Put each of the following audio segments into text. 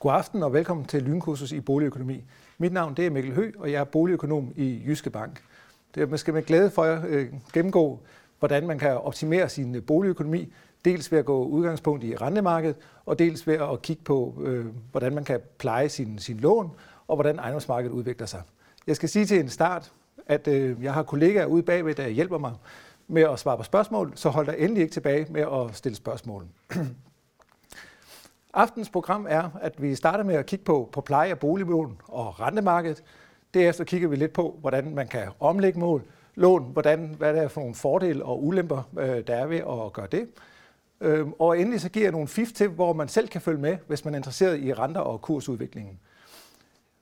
God aften og velkommen til Lynkursus i Boligøkonomi. Mit navn det er Mikkel Hø, og jeg er boligøkonom i Jyske Bank. Det er måske med glæde for at øh, gennemgå, hvordan man kan optimere sin øh, boligøkonomi, dels ved at gå udgangspunkt i rentemarkedet, og dels ved at kigge på, øh, hvordan man kan pleje sin, sin lån, og hvordan ejendomsmarkedet udvikler sig. Jeg skal sige til en start, at jeg har kollegaer ude bagved, der hjælper mig med at svare på spørgsmål, så hold dig endelig ikke tilbage med at stille spørgsmål. Aftens program er, at vi starter med at kigge på, på pleje af boliglån og rentemarkedet. Derefter kigger vi lidt på, hvordan man kan omlægge mål, lån, hvordan, hvad der er for nogle fordele og ulemper, øh, der er ved at gøre det. Øh, og endelig så giver jeg nogle fif til, hvor man selv kan følge med, hvis man er interesseret i renter og kursudviklingen.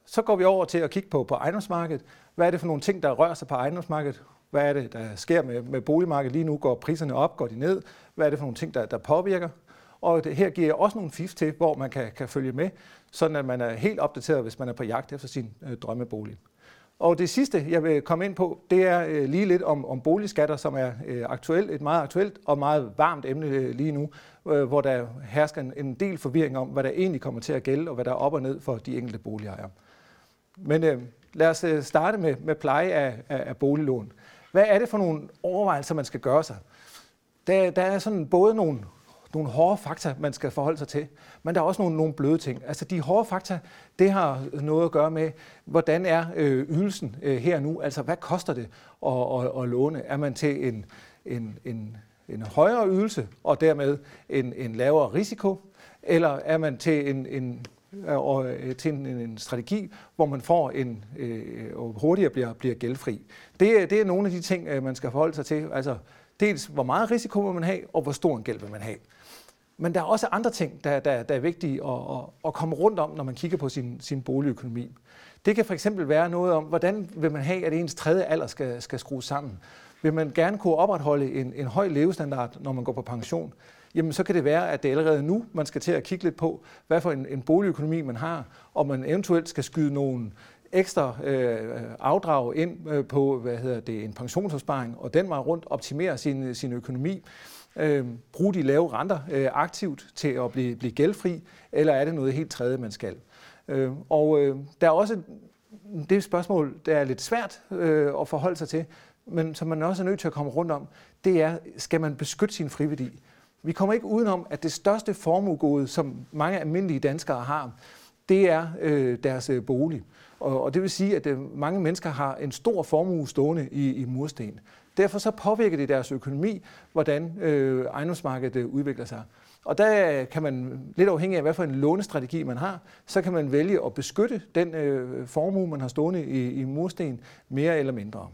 Så går vi over til at kigge på, på ejendomsmarkedet. Hvad er det for nogle ting, der rører sig på ejendomsmarkedet? Hvad er det, der sker med, med boligmarkedet lige nu? Går priserne op? Går de ned? Hvad er det for nogle ting, der, der påvirker? Og det, her giver jeg også nogle fif til, hvor man kan, kan følge med, sådan at man er helt opdateret, hvis man er på jagt efter sin øh, drømmebolig. Og det sidste, jeg vil komme ind på, det er øh, lige lidt om, om boligskatter, som er øh, aktuelt, et meget aktuelt og meget varmt emne øh, lige nu, øh, hvor der hersker en, en del forvirring om, hvad der egentlig kommer til at gælde, og hvad der er op og ned for de enkelte boligejere. Men øh, lad os øh, starte med, med pleje af, af, af boliglån. Hvad er det for nogle overvejelser, man skal gøre sig? Der, der er sådan både nogle nogle hårde fakta, man skal forholde sig til. Men der er også nogle, nogle bløde ting. Altså de hårde fakta, det har noget at gøre med, hvordan er øh, ydelsen øh, her nu? Altså hvad koster det at, at, at låne? Er man til en, en, en, en højere ydelse og dermed en, en lavere risiko? Eller er man til en, en øh, og øh, til en, en strategi, hvor man får en øh, og hurtigere bliver, bliver gældfri. Det, øh, det er nogle af de ting, man skal forholde sig til. Altså dels, hvor meget risiko vil man have, og hvor stor en gæld vil man have. Men der er også andre ting, der, der, der er vigtige at, at, at komme rundt om, når man kigger på sin, sin boligøkonomi. Det kan for eksempel være noget om, hvordan vil man have, at ens tredje alder skal, skal skrues sammen. Vil man gerne kunne opretholde en, en høj levestandard, når man går på pension? Jamen så kan det være, at det er allerede nu, man skal til at kigge lidt på, hvad for en, en boligøkonomi man har, og man eventuelt skal skyde nogle ekstra øh, afdrag ind øh, på hvad hedder det, en pensionsopsparing, og den vej rundt optimere sin, sin økonomi øh, bruge de lave renter øh, aktivt til at blive, blive gældfri, eller er det noget helt tredje, man skal? Øh, og øh, der er også det spørgsmål, der er lidt svært øh, at forholde sig til, men som man også er nødt til at komme rundt om, det er, skal man beskytte sin friværdi? Vi kommer ikke udenom, at det største formuegode, som mange almindelige danskere har, det er øh, deres øh, bolig. Og, og det vil sige, at øh, mange mennesker har en stor formue stående i, i mursten. Derfor så påvirker det deres økonomi, hvordan øh, ejendomsmarkedet øh, udvikler sig. Og der kan man, lidt afhængig af hvad for en lånestrategi man har, så kan man vælge at beskytte den øh, formue, man har stående i, i mursten, mere eller mindre.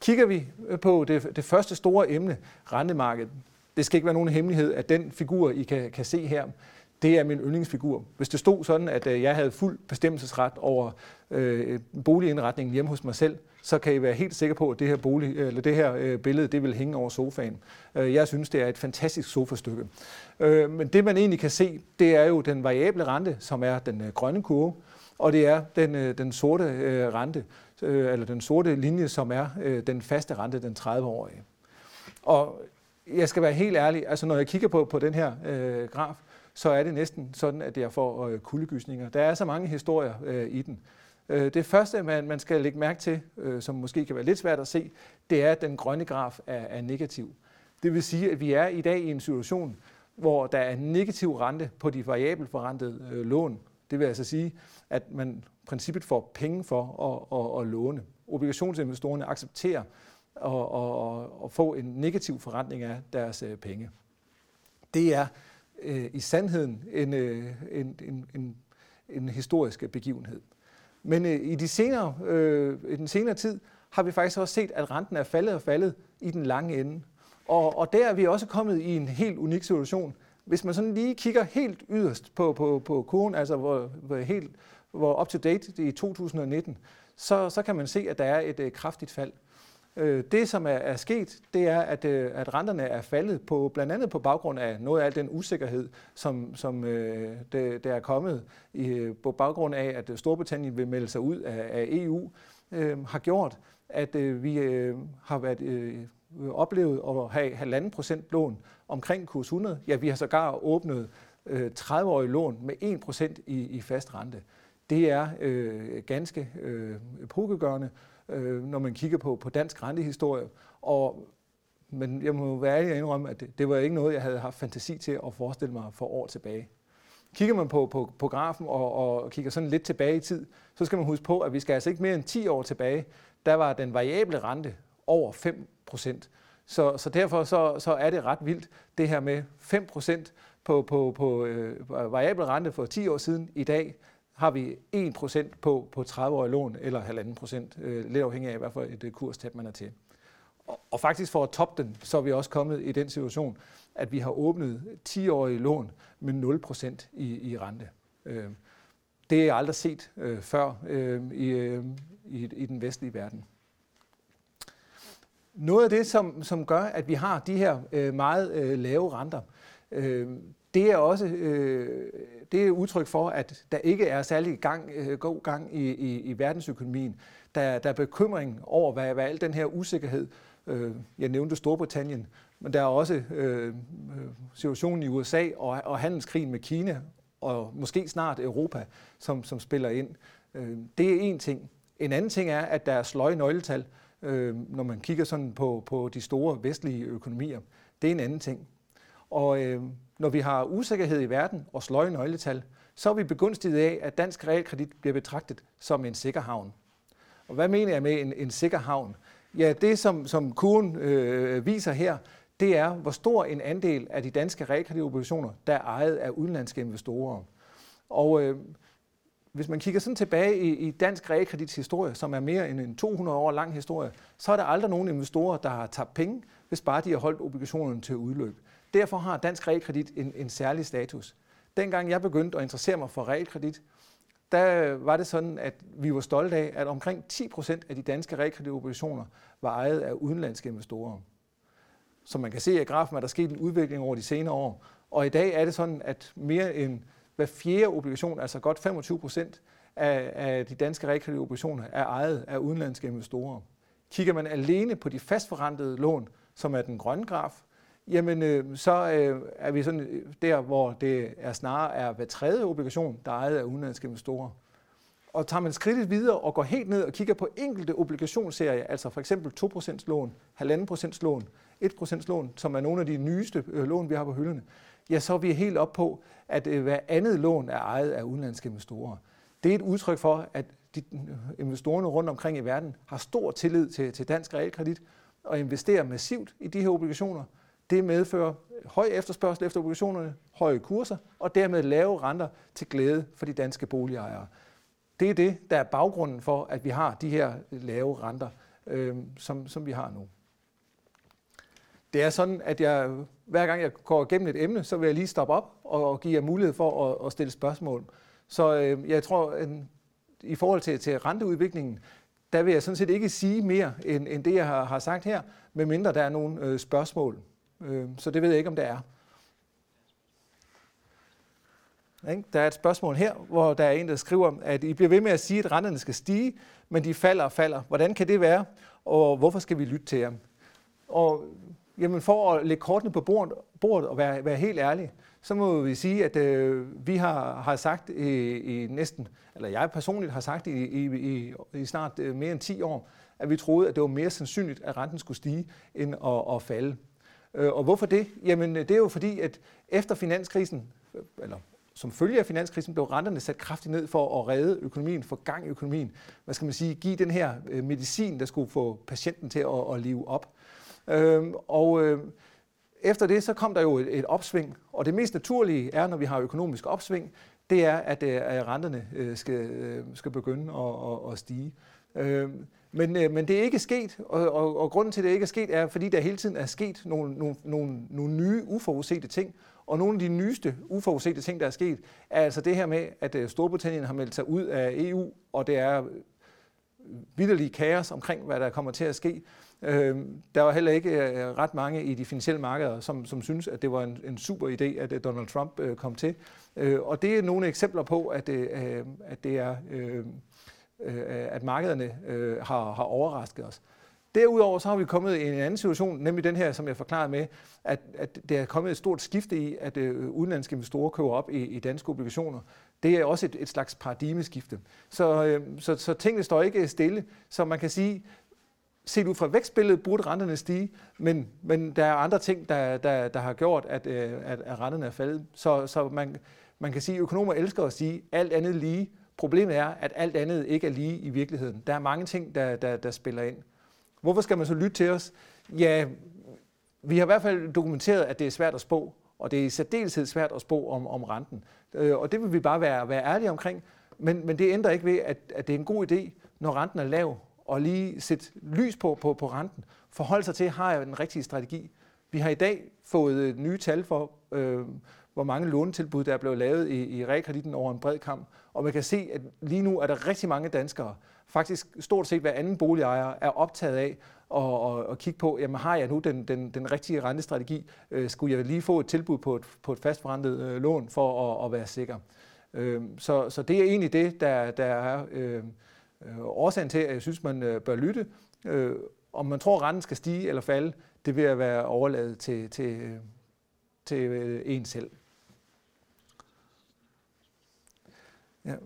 Kigger vi øh, på det, det første store emne, rentemarkedet, det skal ikke være nogen hemmelighed, at den figur, I kan, kan se her, det er min yndlingsfigur. Hvis det stod sådan, at øh, jeg havde fuld bestemmelsesret over øh, boligindretningen hjemme hos mig selv, så kan I være helt sikre på, at det her, bolig, øh, eller det her øh, billede det vil hænge over sofaen. Øh, jeg synes, det er et fantastisk sofastykke. Men det man egentlig kan se, det er jo den variable rente, som er den grønne kurve, og det er den, den sorte rente, eller den sorte linje, som er den faste rente, den 30-årige. Og jeg skal være helt ærlig, altså når jeg kigger på, på den her øh, graf, så er det næsten sådan, at jeg får øh, kuldegysninger. Der er så mange historier øh, i den. Øh, det første, man, man skal lægge mærke til, øh, som måske kan være lidt svært at se, det er, at den grønne graf er, er negativ. Det vil sige, at vi er i dag i en situation, hvor der er negativ rente på de variabelforrentede øh, lån. Det vil altså sige, at man princippet får penge for at, at, at låne. Obligationsinvestorerne accepterer at, at, at få en negativ forrentning af deres øh, penge. Det er øh, i sandheden en, øh, en, en, en, en historisk begivenhed. Men øh, i, de senere, øh, i den senere tid har vi faktisk også set, at renten er faldet og faldet i den lange ende. Og, og der er vi også kommet i en helt unik situation. Hvis man sådan lige kigger helt yderst på, på, på kurven, altså hvor, hvor, helt, hvor up to date i 2019, så, så kan man se, at der er et øh, kraftigt fald. Øh, det, som er, sket, det er, at, øh, at renterne er faldet på blandt andet på baggrund af noget af al den usikkerhed, som, som øh, det, der er kommet i, øh, på baggrund af, at Storbritannien vil melde sig ud af, af EU, øh, har gjort, at øh, vi øh, har været øh, oplevet at have halvanden procent lån omkring kurs 100. Ja, vi har sågar åbnet øh, 30-årige lån med 1% i, i fast rente. Det er øh, ganske øh, pokegørende, øh, når man kigger på, på dansk rentehistorie. Og, men jeg må være ærlig og indrømme, at det, det var ikke noget, jeg havde haft fantasi til at forestille mig for år tilbage. Kigger man på, på, på grafen og, og kigger sådan lidt tilbage i tid, så skal man huske på, at vi skal altså ikke mere end 10 år tilbage. Der var den variable rente over 5 procent. Så, så derfor så, så er det ret vildt, det her med 5 procent på, på, på øh, variabel rente for 10 år siden. I dag har vi 1% på, på 30-årige lån, eller 1,5 procent, øh, lidt afhængig af, hvad for et øh, kurstab man er til. Og, og faktisk for at toppe den, så er vi også kommet i den situation, at vi har åbnet 10-årige lån med 0% i, i rente. Øh, det er aldrig set øh, før øh, i, øh, i, i den vestlige verden. Noget af det, som, som gør, at vi har de her øh, meget øh, lave renter, øh, det er også øh, det er udtryk for, at der ikke er særlig gang, øh, god gang i, i, i verdensøkonomien. Der, der er bekymring over, hvad, hvad al den her usikkerhed, øh, jeg nævnte Storbritannien, men der er også øh, øh situationen i USA og, og handelskrigen med Kina, og måske snart Europa, som, som spiller ind. Øh, det er en ting. En anden ting er, at der er sløje nøgletal, øh, når man kigger sådan på, på de store vestlige økonomier. Det er en anden ting. Og øh, når vi har usikkerhed i verden og sløje nøgletal, så er vi begunstiget af, at dansk realkredit bliver betragtet som en sikker havn. Og hvad mener jeg med en, en sikker havn? Ja, det som, som kurven øh, viser her, det er, hvor stor en andel af de danske realkreditobligationer, der er ejet af udenlandske investorer. Og øh, hvis man kigger sådan tilbage i, i dansk realkredits historie, som er mere end en 200 år lang historie, så er der aldrig nogen investorer, der har tabt penge, hvis bare de har holdt obligationerne til udløb. Derfor har dansk realkredit en, en særlig status. Dengang jeg begyndte at interessere mig for realkredit, der var det sådan, at vi var stolte af, at omkring 10 procent af de danske realkreditobligationer var ejet af udenlandske investorer. Som man kan se af grafen, er der sket en udvikling over de senere år. Og i dag er det sådan, at mere end hver fjerde obligation, altså godt 25 procent af, af de danske realkreditobligationer, er ejet af udenlandske investorer. Kigger man alene på de fastforrentede lån, som er den grønne graf, jamen øh, så øh, er vi sådan øh, der, hvor det er snarere er hver tredje obligation, der er ejet af udenlandske investorer. Og tager man skridtet videre og går helt ned og kigger på enkelte obligationsserier, altså for eksempel 2% lån, 1,5% lån, 1% lån, som er nogle af de nyeste øh, lån, vi har på hylderne, ja, så er vi helt op på, at øh, hver andet lån er ejet af udenlandske investorer. Det er et udtryk for, at de, øh, investorerne rundt omkring i verden har stor tillid til, til dansk realkredit og investerer massivt i de her obligationer. Det medfører høj efterspørgsel efter obligationerne, høje kurser og dermed lave renter til glæde for de danske boligejere. Det er det, der er baggrunden for, at vi har de her lave renter, øh, som, som vi har nu. Det er sådan, at jeg, hver gang jeg går igennem et emne, så vil jeg lige stoppe op og give jer mulighed for at, at stille spørgsmål. Så øh, jeg tror, at i forhold til, til renteudviklingen, der vil jeg sådan set ikke sige mere end, end det, jeg har, har sagt her, medmindre der er nogle øh, spørgsmål. Øh, så det ved jeg ikke, om der er. Der er et spørgsmål her, hvor der er en, der skriver, at I bliver ved med at sige, at renterne skal stige, men de falder og falder. Hvordan kan det være, og hvorfor skal vi lytte til jer? Og jamen for at lægge kortene på bordet, bordet og være, være helt ærlig, så må vi sige, at øh, vi har, har sagt i, i næsten, eller jeg personligt har sagt i, i, i, i snart øh, mere end 10 år, at vi troede, at det var mere sandsynligt, at renten skulle stige, end at, at falde. Øh, og hvorfor det? Jamen det er jo fordi, at efter finanskrisen, øh, eller som følge af finanskrisen blev renterne sat kraftigt ned for at redde økonomien, få gang i økonomien. Hvad skal man sige? Give den her øh, medicin, der skulle få patienten til at, at leve op. Øhm, og øh, efter det, så kom der jo et, et opsving, og det mest naturlige er, når vi har økonomisk opsving, det er, at, øh, at renterne skal, skal begynde at, at, at stige. Øhm, men, øh, men det er ikke sket, og, og, og grunden til, at det ikke er sket, er, fordi der hele tiden er sket nogle, nogle, nogle, nogle nye uforudsete ting. Og nogle af de nyeste uforudsete ting, der er sket, er altså det her med, at øh, Storbritannien har meldt sig ud af EU, og det er øh, vidderlig kaos omkring, hvad der kommer til at ske. Øh, der var heller ikke øh, ret mange i de finansielle markeder, som, som synes, at det var en, en super idé, at øh, Donald Trump øh, kom til. Øh, og det er nogle eksempler på, at, øh, at det er... Øh, Øh, øh, at markederne øh, har, har overrasket os. Derudover så har vi kommet i en anden situation, nemlig den her, som jeg forklarede med, at, at der er kommet et stort skifte i, at øh, udenlandske investorer køber op i, i danske obligationer. Det er også et, et slags paradigmeskifte. Så, øh, så, så tingene står ikke stille. Så man kan sige, set ud fra vækstbilledet burde renterne stige, men, men der er andre ting, der, der, der har gjort, at, øh, at, at renterne er faldet. Så, så man, man kan sige, at økonomer elsker at sige, alt andet lige. Problemet er, at alt andet ikke er lige i virkeligheden. Der er mange ting, der, der, der spiller ind. Hvorfor skal man så lytte til os? Ja, vi har i hvert fald dokumenteret, at det er svært at spå, og det er i særdeleshed svært at spå om, om renten. Øh, og det vil vi bare være, være ærlige omkring. Men, men det ændrer ikke ved, at, at det er en god idé, når renten er lav, og lige sætte lys på, på, på renten. Forhold sig til, har jeg den rigtige strategi? Vi har i dag fået nye tal for, øh, hvor mange lånetilbud, der er blevet lavet i, i realkreditten over en bred kamp. Og man kan se, at lige nu er der rigtig mange danskere, faktisk stort set hver anden boligejer, er optaget af at, at, at kigge på, jamen har jeg nu den, den, den rigtige rentestrategi? Øh, skulle jeg lige få et tilbud på et, på et fastforrentet øh, lån for at, at være sikker? Øh, så, så det er egentlig det, der, der er øh, øh, årsagen til, at jeg synes, man øh, bør lytte. Øh, om man tror, at renten skal stige eller falde, det vil være overladet til, til, øh, til øh, en selv. Ja.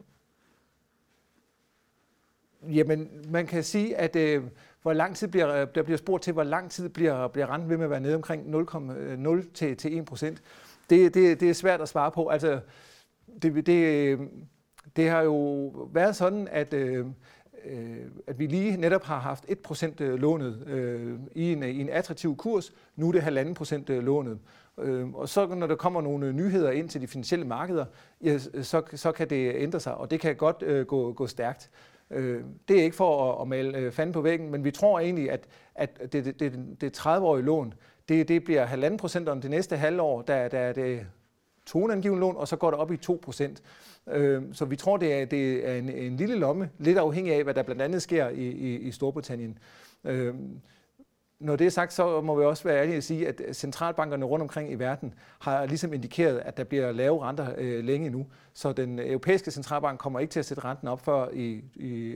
Jamen, man kan sige, at øh, hvor lang tid bliver, øh, der bliver spurgt til, hvor lang tid bliver, bliver renten ved med at være nede omkring 0,0 øh, til, til 1 procent. Det, det, det er svært at svare på. Altså, det, det, det har jo været sådan, at, øh, øh, at vi lige netop har haft 1% lånet øh, i, en, i en attraktiv kurs. Nu er det 1,5 procent lånet. Øh, og så når der kommer nogle øh, nyheder ind til de finansielle markeder, ja, øh, så, så kan det øh, ændre sig, og det kan godt øh, gå, gå stærkt. Øh, det er ikke for at, at male øh, fanden på væggen, men vi tror egentlig, at, at det, det, det, det 30-årige lån, det, det bliver 1,5 procent om det næste halvår, der, der er det toneangivende lån, og så går det op i 2 procent. Øh, så vi tror, det er, det er en, en lille lomme, lidt afhængig af, hvad der blandt andet sker i, i, i Storbritannien. Øh, når det er sagt, så må vi også være ærlige at sige, at centralbankerne rundt omkring i verden har ligesom indikeret, at der bliver lave renter øh, længe nu. Så den europæiske centralbank kommer ikke til at sætte renten op før i, i,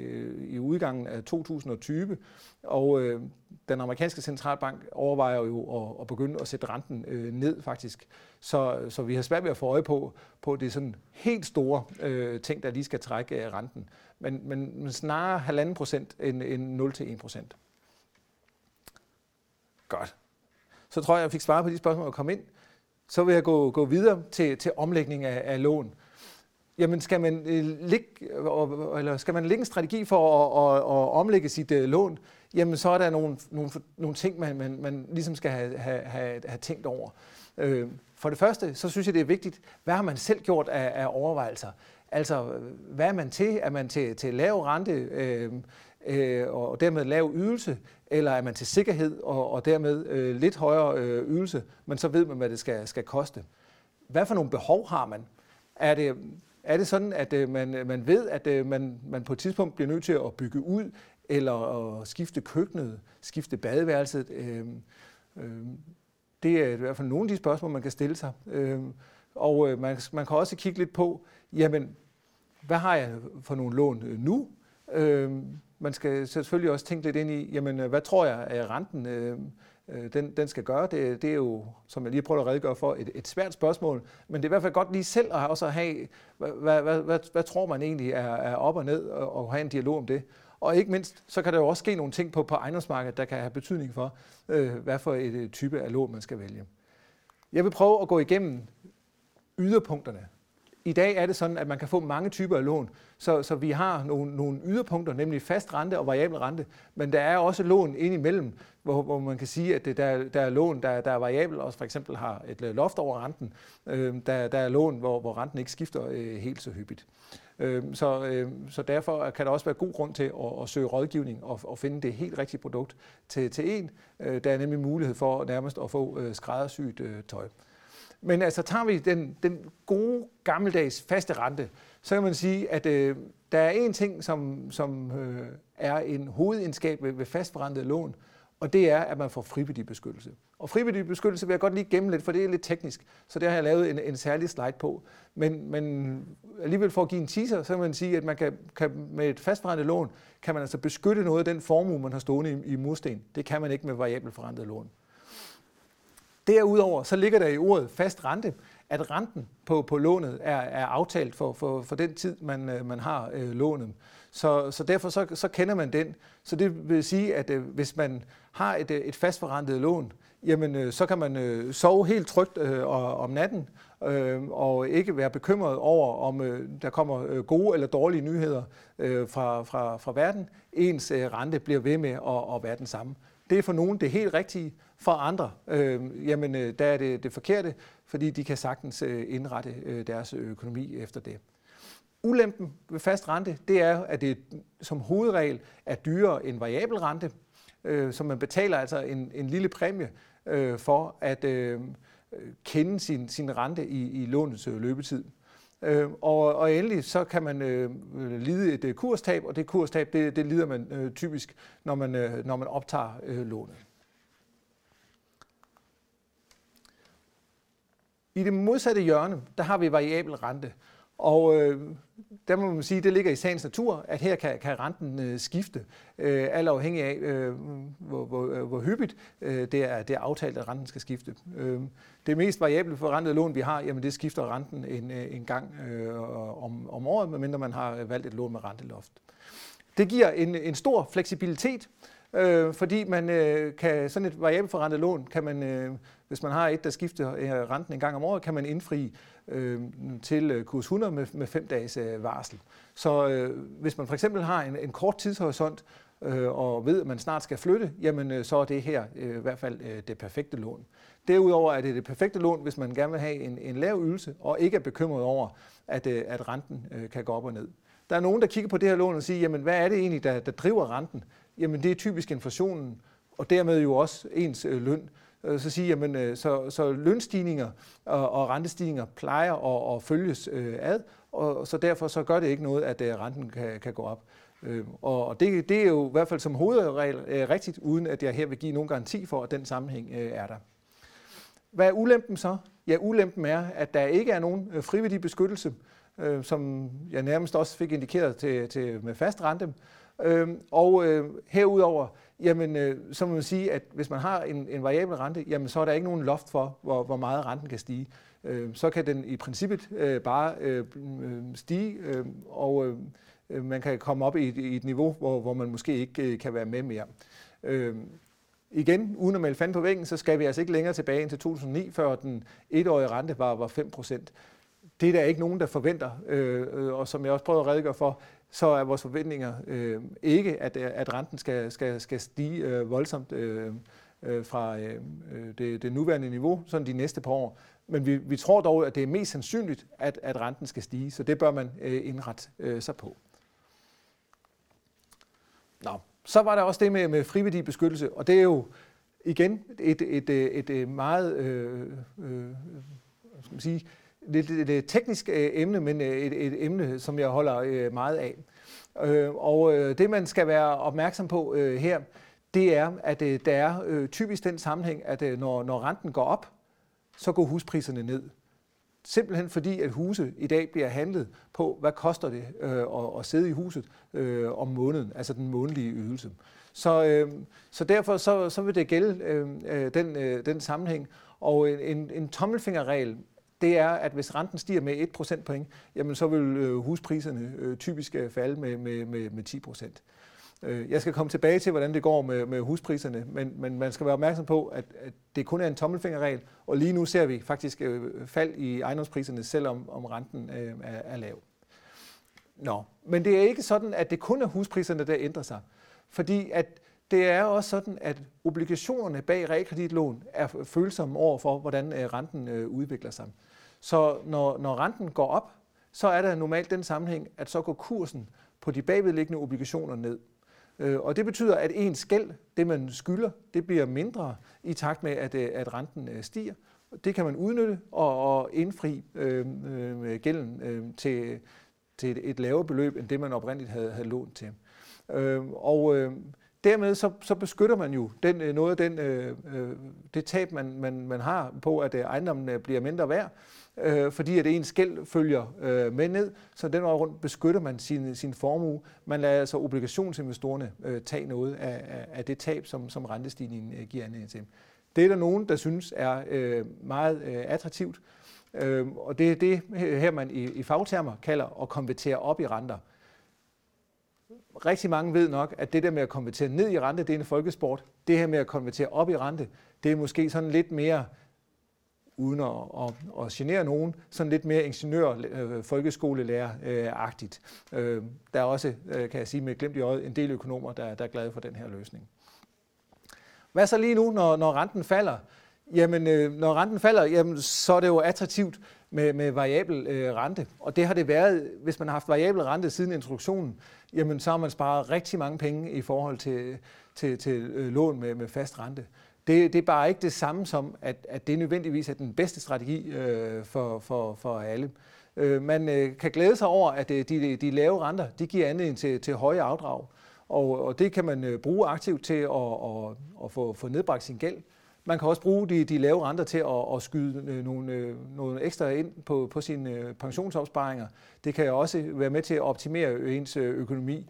i udgangen af 2020. Og øh, den amerikanske centralbank overvejer jo at, at begynde at sætte renten øh, ned faktisk. Så, så vi har svært ved at få øje på, på det sådan helt store øh, ting, der lige skal trække øh, renten. Men, men snarere halvanden procent end, end 0 til 1 procent. Godt. Så tror jeg, jeg fik svaret på de spørgsmål, og kom ind. Så vil jeg gå, gå videre til, til omlægning af, af lån. Jamen, skal man, øh, ligge, eller skal man lægge en strategi for at, at, at omlægge sit øh, lån? Jamen, så er der nogle, nogle, nogle ting, man, man, man ligesom skal have, have, have, have tænkt over. Øh, for det første, så synes jeg, det er vigtigt, hvad har man selv gjort af, af overvejelser? Altså, hvad er man til? Er man til, til lav rente øh, øh, og dermed lav ydelse? eller er man til sikkerhed og, og dermed øh, lidt højere øh, ydelse, men så ved man, hvad det skal, skal koste. Hvad for nogle behov har man? Er det, er det sådan, at øh, man, øh, man ved, at øh, man, man på et tidspunkt bliver nødt til at bygge ud, eller at skifte køkkenet, skifte badeværelset? Øh, øh, det er i hvert fald nogle af de spørgsmål, man kan stille sig. Øh, og øh, man, man kan også kigge lidt på, jamen, hvad har jeg for nogle lån øh, nu? Øh, man skal selvfølgelig også tænke lidt ind i, jamen, øh, hvad tror jeg, at renten øh, øh, den, den skal gøre? Det, det er jo, som jeg lige prøver at redegøre for, et, et svært spørgsmål, men det er i hvert fald godt lige selv at også have, hvad, hvad, hvad, hvad, hvad tror man egentlig er, er op og ned, og, og have en dialog om det. Og ikke mindst, så kan der jo også ske nogle ting på, på ejendomsmarkedet, der kan have betydning for, øh, hvad for et type af lån man skal vælge. Jeg vil prøve at gå igennem yderpunkterne i dag er det sådan, at man kan få mange typer af lån, så, så vi har nogle, nogle yderpunkter, nemlig fast rente og variabel rente, men der er også lån indimellem, hvor, hvor man kan sige, at det, der, der er lån, der, der er variabel, og for eksempel har et øh, loft over renten. Øh, der, der er lån, hvor, hvor renten ikke skifter øh, helt så hyppigt. Øh, så, øh, så derfor kan der også være god grund til at, at søge rådgivning og, og finde det helt rigtige produkt til, til en. Øh, der er nemlig mulighed for nærmest at få øh, skræddersyet øh, tøj. Men altså tager vi den, den gode gammeldags faste rente, så kan man sige, at øh, der er en ting, som, som øh, er en hovedenskab ved, ved fastforrentede lån, og det er, at man får frivillig. Og frivillig vil jeg godt lige gemme lidt, for det er lidt teknisk, så det har jeg lavet en, en særlig slide på. Men, men alligevel for at give en teaser, så kan man sige, at man kan, kan med et fastforrentet lån, kan man altså beskytte noget af den formue, man har stående i, i mursten. Det kan man ikke med variabelt forrentet lån. Derudover så ligger der i ordet fast rente, at renten på, på lånet er, er aftalt for, for, for den tid, man, øh, man har øh, lånet. Så, så derfor så, så kender man den. Så det vil sige, at øh, hvis man har et, øh, et fastforrentet lån, jamen øh, så kan man øh, sove helt trygt øh, om natten øh, og ikke være bekymret over, om øh, der kommer øh, gode eller dårlige nyheder øh, fra, fra, fra verden. Ens øh, rente bliver ved med at, at være den samme. Det er for nogen det helt rigtige, for andre, øh, jamen øh, der er det det forkerte, fordi de kan sagtens øh, indrette øh, deres økonomi efter det. Ulempen ved fast rente, det er, at det som hovedregel er dyrere end variabel rente, øh, så man betaler altså en, en lille præmie øh, for at øh, kende sin, sin rente i, i lånets øh, løbetid. Øh, og, og endelig så kan man øh, lide et øh, kurstab, og det kurstab det, det lider man øh, typisk, når man, øh, når man optager øh, lånet. I det modsatte hjørne, der har vi variabel rente. Og øh, der må man sige, det ligger i sagens natur, at her kan, kan renten øh, skifte, øh, alt afhængig af, øh, hvor, hvor, øh, hvor hyppigt øh, det, er, det er aftalt, at renten skal skifte. Øh, det mest variable forrentede lån, vi har, jamen det skifter renten en, øh, en gang øh, om, om året, medmindre man har valgt et lån med renteloft. Det giver en, en stor fleksibilitet, øh, øh, fordi man øh, kan sådan et variabelforrentet lån, kan man, øh, hvis man har et, der skifter øh, renten en gang om året, kan man indfri øh, til øh, kurs 100 med, med fem dages øh, varsel. Så øh, hvis man for eksempel har en, en kort tidshorisont, øh, og ved, at man snart skal flytte, jamen øh, så er det her øh, i hvert fald øh, det perfekte lån. Derudover er det det perfekte lån, hvis man gerne vil have en, en lav ydelse, og ikke er bekymret over, at, øh, at renten øh, kan gå op og ned. Der er nogen, der kigger på det her lån og siger, jamen hvad er det egentlig, der, der driver renten? Jamen det er typisk inflationen, og dermed jo også ens øh, løn. Øh, så sige, jamen, øh, så, så lønstigninger og, og rentestigninger plejer at, at følges ad, og så derfor så gør det ikke noget, at renten kan, kan gå op. Øh, og det, det er jo i hvert fald som hovedregel rigtigt, uden at jeg her vil give nogen garanti for, at den sammenhæng er der. Hvad er ulempen så? Ja, ulempen er, at der ikke er nogen frivillig beskyttelse, som jeg nærmest også fik indikeret til, til med fast rente. Øh, og øh, herudover, jamen, øh, så må man sige, at hvis man har en, en variabel rente, jamen, så er der ikke nogen loft for, hvor, hvor meget renten kan stige. Øh, så kan den i princippet øh, bare øh, øh stige, øh, og øh, øh, man kan komme op i et, i et niveau, hvor, hvor man måske ikke øh, kan være med mere. Øh, igen, uden at melde fanden på væggen, så skal vi altså ikke længere tilbage end til 2009, før den etårige rente var, var 5 procent. Det er der ikke nogen, der forventer, øh, øh og som jeg også prøver at redegøre for, så er vores forventninger øh, ikke, at, at renten skal, skal, skal stige øh, voldsomt øh, øh, fra øh, øh, det, det nuværende niveau, sådan de næste par år. Men vi, vi tror dog, at det er mest sandsynligt, at, at renten skal stige, så det bør man øh, indrette øh, sig på. Nå, så var der også det med, med frivillig beskyttelse, og det er jo igen et, et, et, et meget øh, øh, skal man sige, lidt, lidt teknisk øh, emne, men øh, et, et emne, som jeg holder øh, meget af. Øh, Og øh, det, man skal være opmærksom på øh, her, det er, at øh, der er typisk den sammenhæng, at når, når renten går op, så går huspriserne ned. Simpelthen fordi, at huse i dag bliver handlet på, hvad koster det øh, at, at sidde i huset øh, om måneden, altså den månedlige ydelse. Så, øh, så derfor så, så vil det gælde øh, den, øh, den sammenhæng. Og en, en tommelfingerregel det er, at hvis renten stiger med 1 procentpoint, jamen så vil øh, huspriserne øh, typisk øh, falde med, med, med, med 10 procent. Jeg skal komme tilbage til, hvordan det går med, med huspriserne, men, men man skal være opmærksom på, at, at det kun er en tommelfingerregel, og lige nu ser vi faktisk fald i ejendomspriserne, selvom om renten er, er lav. Nå, men det er ikke sådan, at det kun er huspriserne, der ændrer sig, fordi at det er også sådan, at obligationerne bag realkreditlån er følsomme over for, hvordan renten udvikler sig. Så når, når renten går op, så er der normalt den sammenhæng, at så går kursen på de bagvedliggende obligationer ned. Øh, og det betyder, at ens gæld, det man skylder, det bliver mindre i takt med, at, øh, at renten øh, stiger. Det kan man udnytte og, og indfri øh, øh, gælden øh, til, til et lavere beløb, end det man oprindeligt havde, havde lånt til. Øh, og øh, dermed så, så beskytter man jo den, noget af den, øh, det tab, man, man, man har på, at ejendommen bliver mindre værd, øh, fordi at ens gæld følger øh, med ned, så den vej rundt beskytter man sin, sin formue. Man lader altså obligationsinvestorerne øh, tage noget af, af, af det tab, som, som rentestigningen øh, giver anledning til. Det er der nogen, der synes er øh, meget øh, attraktivt, øh, og det er det her, man i, i fagtermer kalder at konvertere op i renter rigtig mange ved nok, at det der med at konvertere ned i rente, det er en folkesport. Det her med at konvertere op i rente, det er måske sådan lidt mere, uden at, at, at genere nogen, sådan lidt mere ingeniør, øh, folkeskolelærer-agtigt. Øh, der er også, øh, kan jeg sige med glemt i øjet, en del økonomer, der, der er glade for den her løsning. Hvad så lige nu, når, når renten falder? Jamen, øh, når renten falder, jamen, så er det jo attraktivt med, med variabel øh, rente. Og det har det været, hvis man har haft variabel rente siden introduktionen, jamen så har man sparet rigtig mange penge i forhold til, til, til øh, lån med, med fast rente. Det, det er bare ikke det samme som, at, at det nødvendigvis er den bedste strategi øh, for, for, for alle. Øh, man øh, kan glæde sig over, at øh, de, de lave renter de giver anledning til, til høje afdrag, og, og det kan man øh, bruge aktivt til at, at, at få, få nedbragt sin gæld. Man kan også bruge de, de lave renter til at, at skyde øh, nogle, øh, nogle ekstra ind på, på sine øh, pensionsopsparinger. Det kan også være med til at optimere ens økonomi.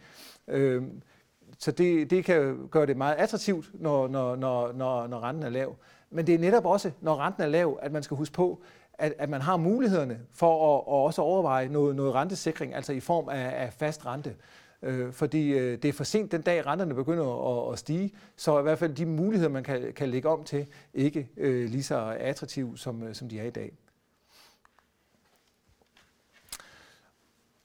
Så det, det kan gøre det meget attraktivt, når, når, når, når, når renten er lav. Men det er netop også, når renten er lav, at man skal huske på, at, at man har mulighederne for at, at også overveje noget, noget rentesikring, altså i form af, af fast rente øh, fordi øh, det er for sent den dag, renterne begynder at, at stige, så i hvert fald de muligheder, man kan, kan lægge om til, ikke øh, lige så attraktive, som, øh, som de er i dag.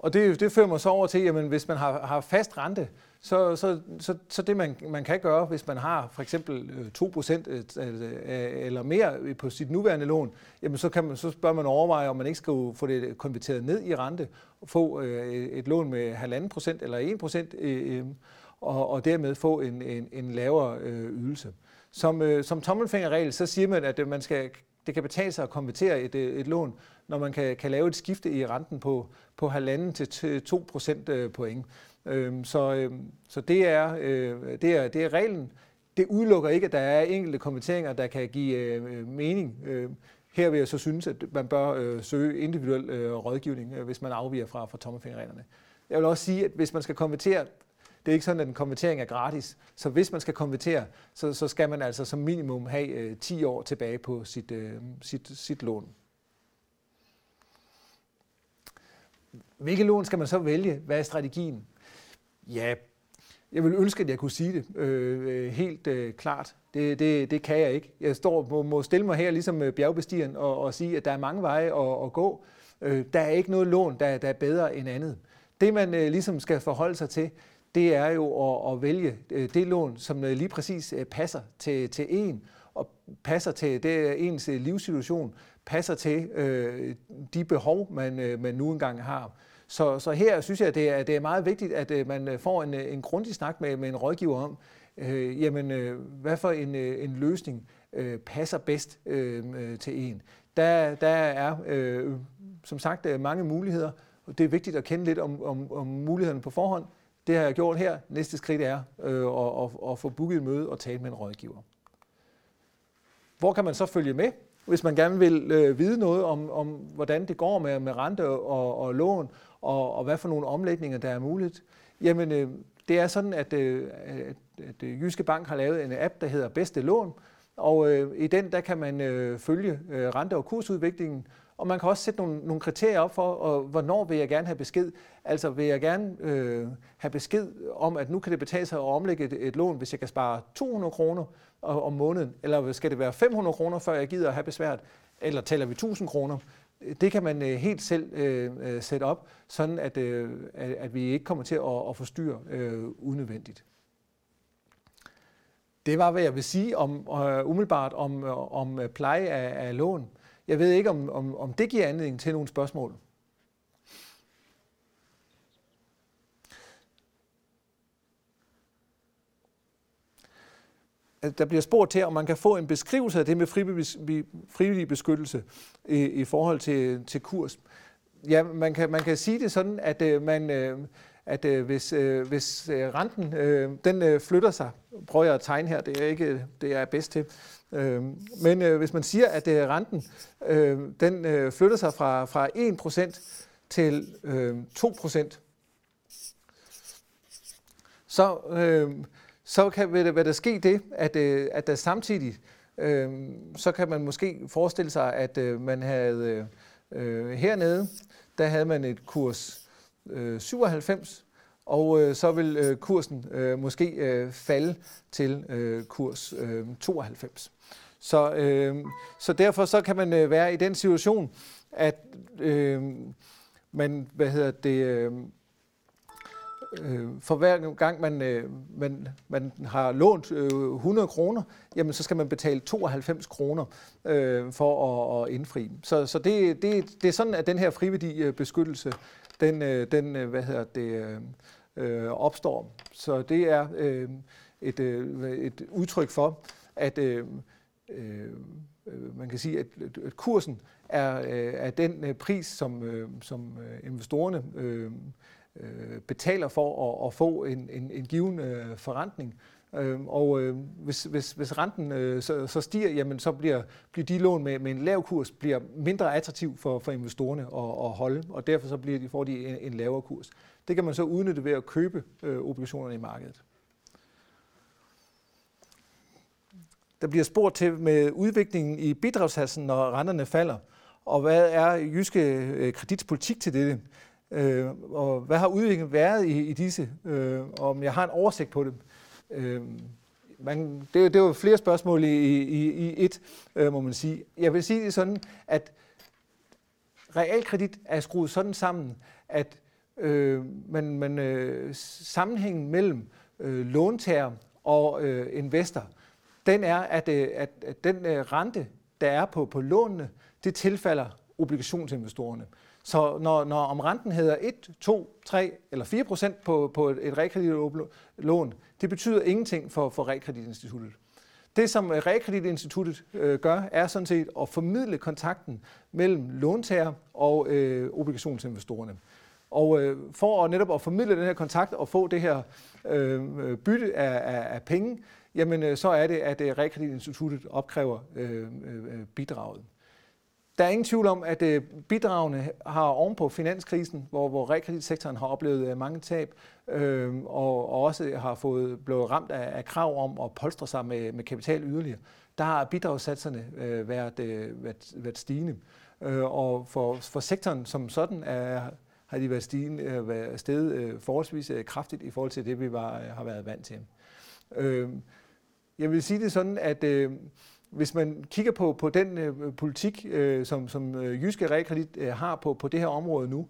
Og det, det fører mig så over til, at hvis man har, har fast rente, så, så, så, så det man, man kan gøre, hvis man har for eksempel øh, 2% øh, øh, eller mere på sit nuværende lån, jamen så, kan man, så bør man overveje, om man ikke skal få det konverteret ned i rente og få et lån med 1,5% eller 1%, og, og dermed få en, en, en lavere ydelse. Som, som tommelfingerregel, så siger man, at man skal, det kan betale sig at konvertere et, øh, et lån, når man kan, kan lave et skifte i renten på, på 1,5 til 2% øh, øh, point. Øhm, så, øhm, så det, er, øh, det, er, det er reglen. Det udelukker ikke, at der er enkelte konverteringer, der kan give øh, mening. Øh, her vil jeg så synes, at man bør øh, søge individuel øh, rådgivning, øh, hvis man afviger fra, fra tommelfingerreglerne. Jeg vil også sige, at hvis man skal konvertere, det er ikke sådan, at en konvertering er gratis. Så hvis man skal konvertere, så, så skal man altså som minimum have øh, 10 år tilbage på sit, øh, sit, sit lån. Hvilke lån skal man så vælge? Hvad er strategien? Ja, jeg vil ønske, at jeg kunne sige det øh, øh helt øh, klart. Det, det, det kan jeg ikke. Jeg står må, må stille mig her ligesom øh, bjergbestigeren og, og sige, at der er mange veje at, at gå. Øh, der er ikke noget lån, der, der er bedre end andet. Det man øh, ligesom skal forholde sig til, det er jo at, at vælge øh, det lån, som øh, lige præcis øh, passer til, til en, og passer til det, ens livssituation, passer til øh, de behov, man, man nu engang har. Så, så her synes jeg, at det er, det er meget vigtigt, at man får en, en grundig snak med, med en rådgiver om, øh, jamen, øh, hvad for en, en løsning øh, passer bedst øh, til en. Der, der er øh, som sagt mange muligheder, og det er vigtigt at kende lidt om, om, om mulighederne på forhånd. Det har jeg gjort her. Næste skridt er øh, at, at, at få booket et møde og tale med en rådgiver. Hvor kan man så følge med? Hvis man gerne vil øh, vide noget om, om, hvordan det går med, med rente og, og lån, og, og hvad for nogle omlægninger, der er muligt, jamen øh, det er sådan, at, øh, at, at øh, Jyske Bank har lavet en app, der hedder Bedste Lån, og øh, i den der kan man øh, følge øh, rente- og kursudviklingen, og man kan også sætte nogle, nogle kriterier op for, og hvornår vil jeg gerne have besked. Altså vil jeg gerne øh, have besked om, at nu kan det betale sig at omlægge et, et lån, hvis jeg kan spare 200 kroner om måneden, eller skal det være 500 kroner, før jeg gider at have besvært, eller tæller vi 1000 kroner. Det kan man øh, helt selv øh, øh sætte op, sådan at, øh, at vi ikke kommer til at, at forstyrre øh, unødvendigt. Det var, hvad jeg vil sige om, øh, umiddelbart om, øh, om pleje af, af lån. Jeg ved ikke, om, om, om det giver anledning til nogle spørgsmål. der bliver spurgt til, om man kan få en beskrivelse af det med frivillig beskyttelse i, i forhold til, til kurs. Ja, man kan, man kan sige det sådan, at øh, man, øh, at øh, hvis, øh, hvis øh, renten øh, den øh, flytter sig, prøver jeg at tegne her, det er ikke det jeg er bedst til, øh, men øh, hvis man siger, at øh, renten øh, den øh, flytter sig fra, fra 1% til øh, 2%, så, øh, så kan vil der, vil der ske det, at, øh, at der samtidig, øh, så kan man måske forestille sig, at øh, man havde øh, øh hernede, der havde man et kurs øh, 97, og øh, så vil øh, kursen øh, måske øh, falde til øh, kurs øh, 92. Så, øh, så derfor så kan man øh, være i den situation, at øh, man, hvad hedder det, øh, øh, for hver gang man, øh, man, man har lånt øh, 100 kroner, jamen så skal man betale 92 kroner øh, for at, at indfri. Så, så det, det, det er sådan, at den her friværdibeskyttelse, øh, den, øh, den øh, hvad hedder det, øh, øh, opstår. Så det er øh, et, øh, et udtryk for, at øh, Øh, øh, man kan sige, at, at kursen er, øh, er den øh, pris, som, som investorerne øh, øh, betaler for at, at få en, en, en given øh, forrentning. Øh, og øh, hvis, hvis, hvis renten øh, så, så stiger, jamen så bliver, bliver de lån med, med en lav kurs bliver mindre attraktiv for, for investorerne at, at holde, og derfor så bliver de, får de en, en lavere kurs. Det kan man så udnytte ved at købe øh, obligationerne i markedet. Der bliver spurgt til med udviklingen i bidragshassen, når renterne falder, og hvad er jyske øh, kreditspolitik til det? Øh, og hvad har udviklingen været i, i disse? Øh, om jeg har en oversigt på det. Øh, man, det, det var flere spørgsmål i, i, i et, øh, må man sige. Jeg vil sige det sådan, at realkredit er skruet sådan sammen, at øh, man, man, øh, sammenhængen mellem øh, låntager og øh, investor, den er, at, øh, at, at den øh, rente, der er på, på lånene, det tilfalder obligationsinvestorerne. Så når, når om renten hedder 1, 2, 3 eller 4 procent på, på et realkreditlån, det betyder ingenting for, for realkreditinstituttet. Det, som øh, realkreditinstituttet øh, gør, er sådan set at formidle kontakten mellem låntager og øh, obligationsinvestorerne. Og øh, for at netop at formidle den her kontakt og få det her øh, bytte af, af, af penge, jamen øh, så er det, at øh, realkreditinstituttet opkræver øh, bidraget. Der er ingen tvivl om, at bidragene har ovenpå finanskrisen, hvor, hvor realkreditsektoren har oplevet mange tab, øh, og, og også har fået blevet ramt af, af krav om at polstre sig med, med kapital yderligere, der har bidragssatserne øh, været, øh, været, været stigende. Øh, og for, for sektoren som sådan er, har de været stigende, øh, været steget øh, forholdsvis øh, kraftigt i forhold til det, vi var, øh, har været vant til. Øh, jeg vil sige det sådan, at øh, hvis man kigger på, på den øh, politik, øh, som, som øh, Jyske Realkredit øh, har på, på det her område nu,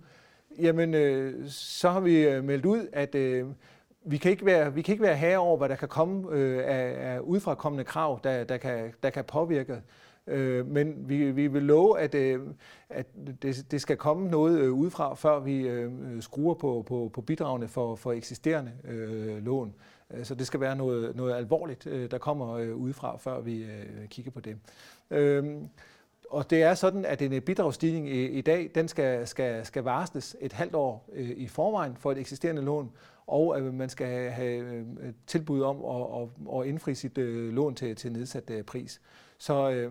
jamen øh, så har vi øh, meldt ud, at øh, vi kan ikke være, vi kan ikke være herre over, hvad der kan komme øh, af, af udfrakommende krav, der, der, kan, der kan påvirke. Øh, men vi, vi vil love, at, øh, at det, det skal komme noget øh, udefra, før vi øh, skruer på, på, på bidragene for, for eksisterende øh, lån. Øh, Øh, så det skal være noget, noget alvorligt, øh, der kommer øh, udefra, før vi kigger på det. Øhm, og det er sådan, at en bidragsstigning i, i dag, den skal, skal, skal varsles et halvt år i forvejen for et eksisterende lån, og at man skal have tilbud om at, at, at indfri sit lån til, til nedsat pris. Så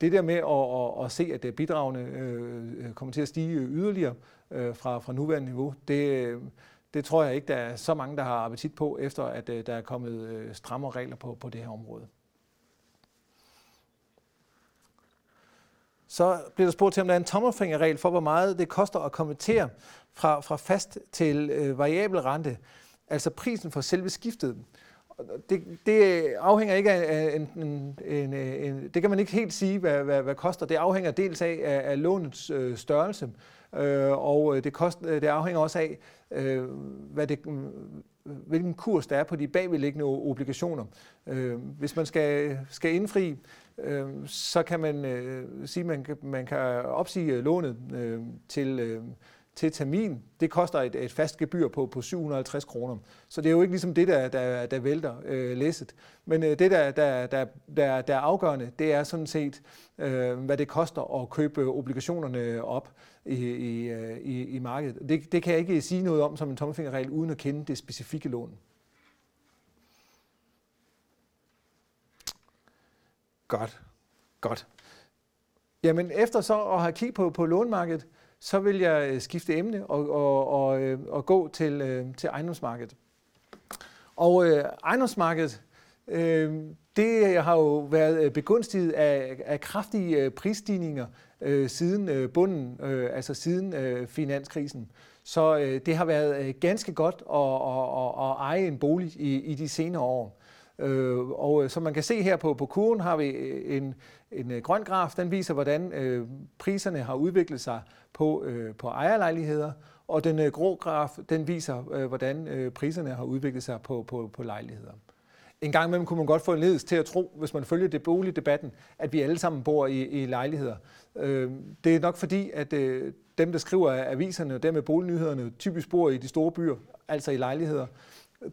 det der med at, at, at se, at bidragene kommer til at stige yderligere fra, fra nuværende niveau, det, det tror jeg ikke, der er så mange, der har appetit på, efter at øh, der er kommet øh, strammere regler på, på det her område. Så bliver der spurgt til, om der er en tommelfingerregel for, hvor meget det koster at konvertere fra, fra fast til øh, variabel rente, altså prisen for selve skiftet. Det, det afhænger ikke af en, en, en, en, det kan man ikke helt sige, hvad, hvad, hvad koster. Det afhænger dels af, af, af lånets øh, størrelse, øh, og øh, det, kost, øh, det afhænger også af, øh, hvad det, hvilken kurs der er på de bagvedliggende obligationer. Øh, hvis man skal, skal indfri, øh, så kan man øh, sige, at man, man kan opsige lånet øh, til, øh, til termin, det koster et, et fast gebyr på, på 750 kroner. Så det er jo ikke ligesom det, der, der, der vælter øh, læsset. Men øh, det, der, der, der, der, der er afgørende, det er sådan set, øh, hvad det koster at købe obligationerne op i, i, øh, i, i markedet. Det, det kan jeg ikke sige noget om som en tommelfingerregel, uden at kende det specifikke lån. Godt, godt. Jamen efter så at have kigget på, på lånmarkedet, så vil jeg øh, skifte emne og, og, og, øh, og gå til, øh, til ejendomsmarkedet. Og øh, ejendomsmarkedet, øh, det har jo været begunstiget af, af kraftige prisstigninger øh, siden øh, bunden, øh, altså siden øh, finanskrisen. Så øh, det har været ganske godt at, at, at, at eje en bolig i, i de senere år. Øh, og som man kan se her på, på kurven, har vi en, en grøn graf, den viser, hvordan øh, priserne har udviklet sig på, øh, på ejerlejligheder, og den øh, grå graf, den viser, øh, hvordan øh, priserne har udviklet sig på, på, på lejligheder. En gang imellem kunne man godt få en ledelse til at tro, hvis man følger det boligdebatten, at vi alle sammen bor i, i lejligheder. Øh, det er nok fordi, at øh, dem, der skriver aviserne og dem med bolignyhederne, typisk bor i de store byer, altså i lejligheder.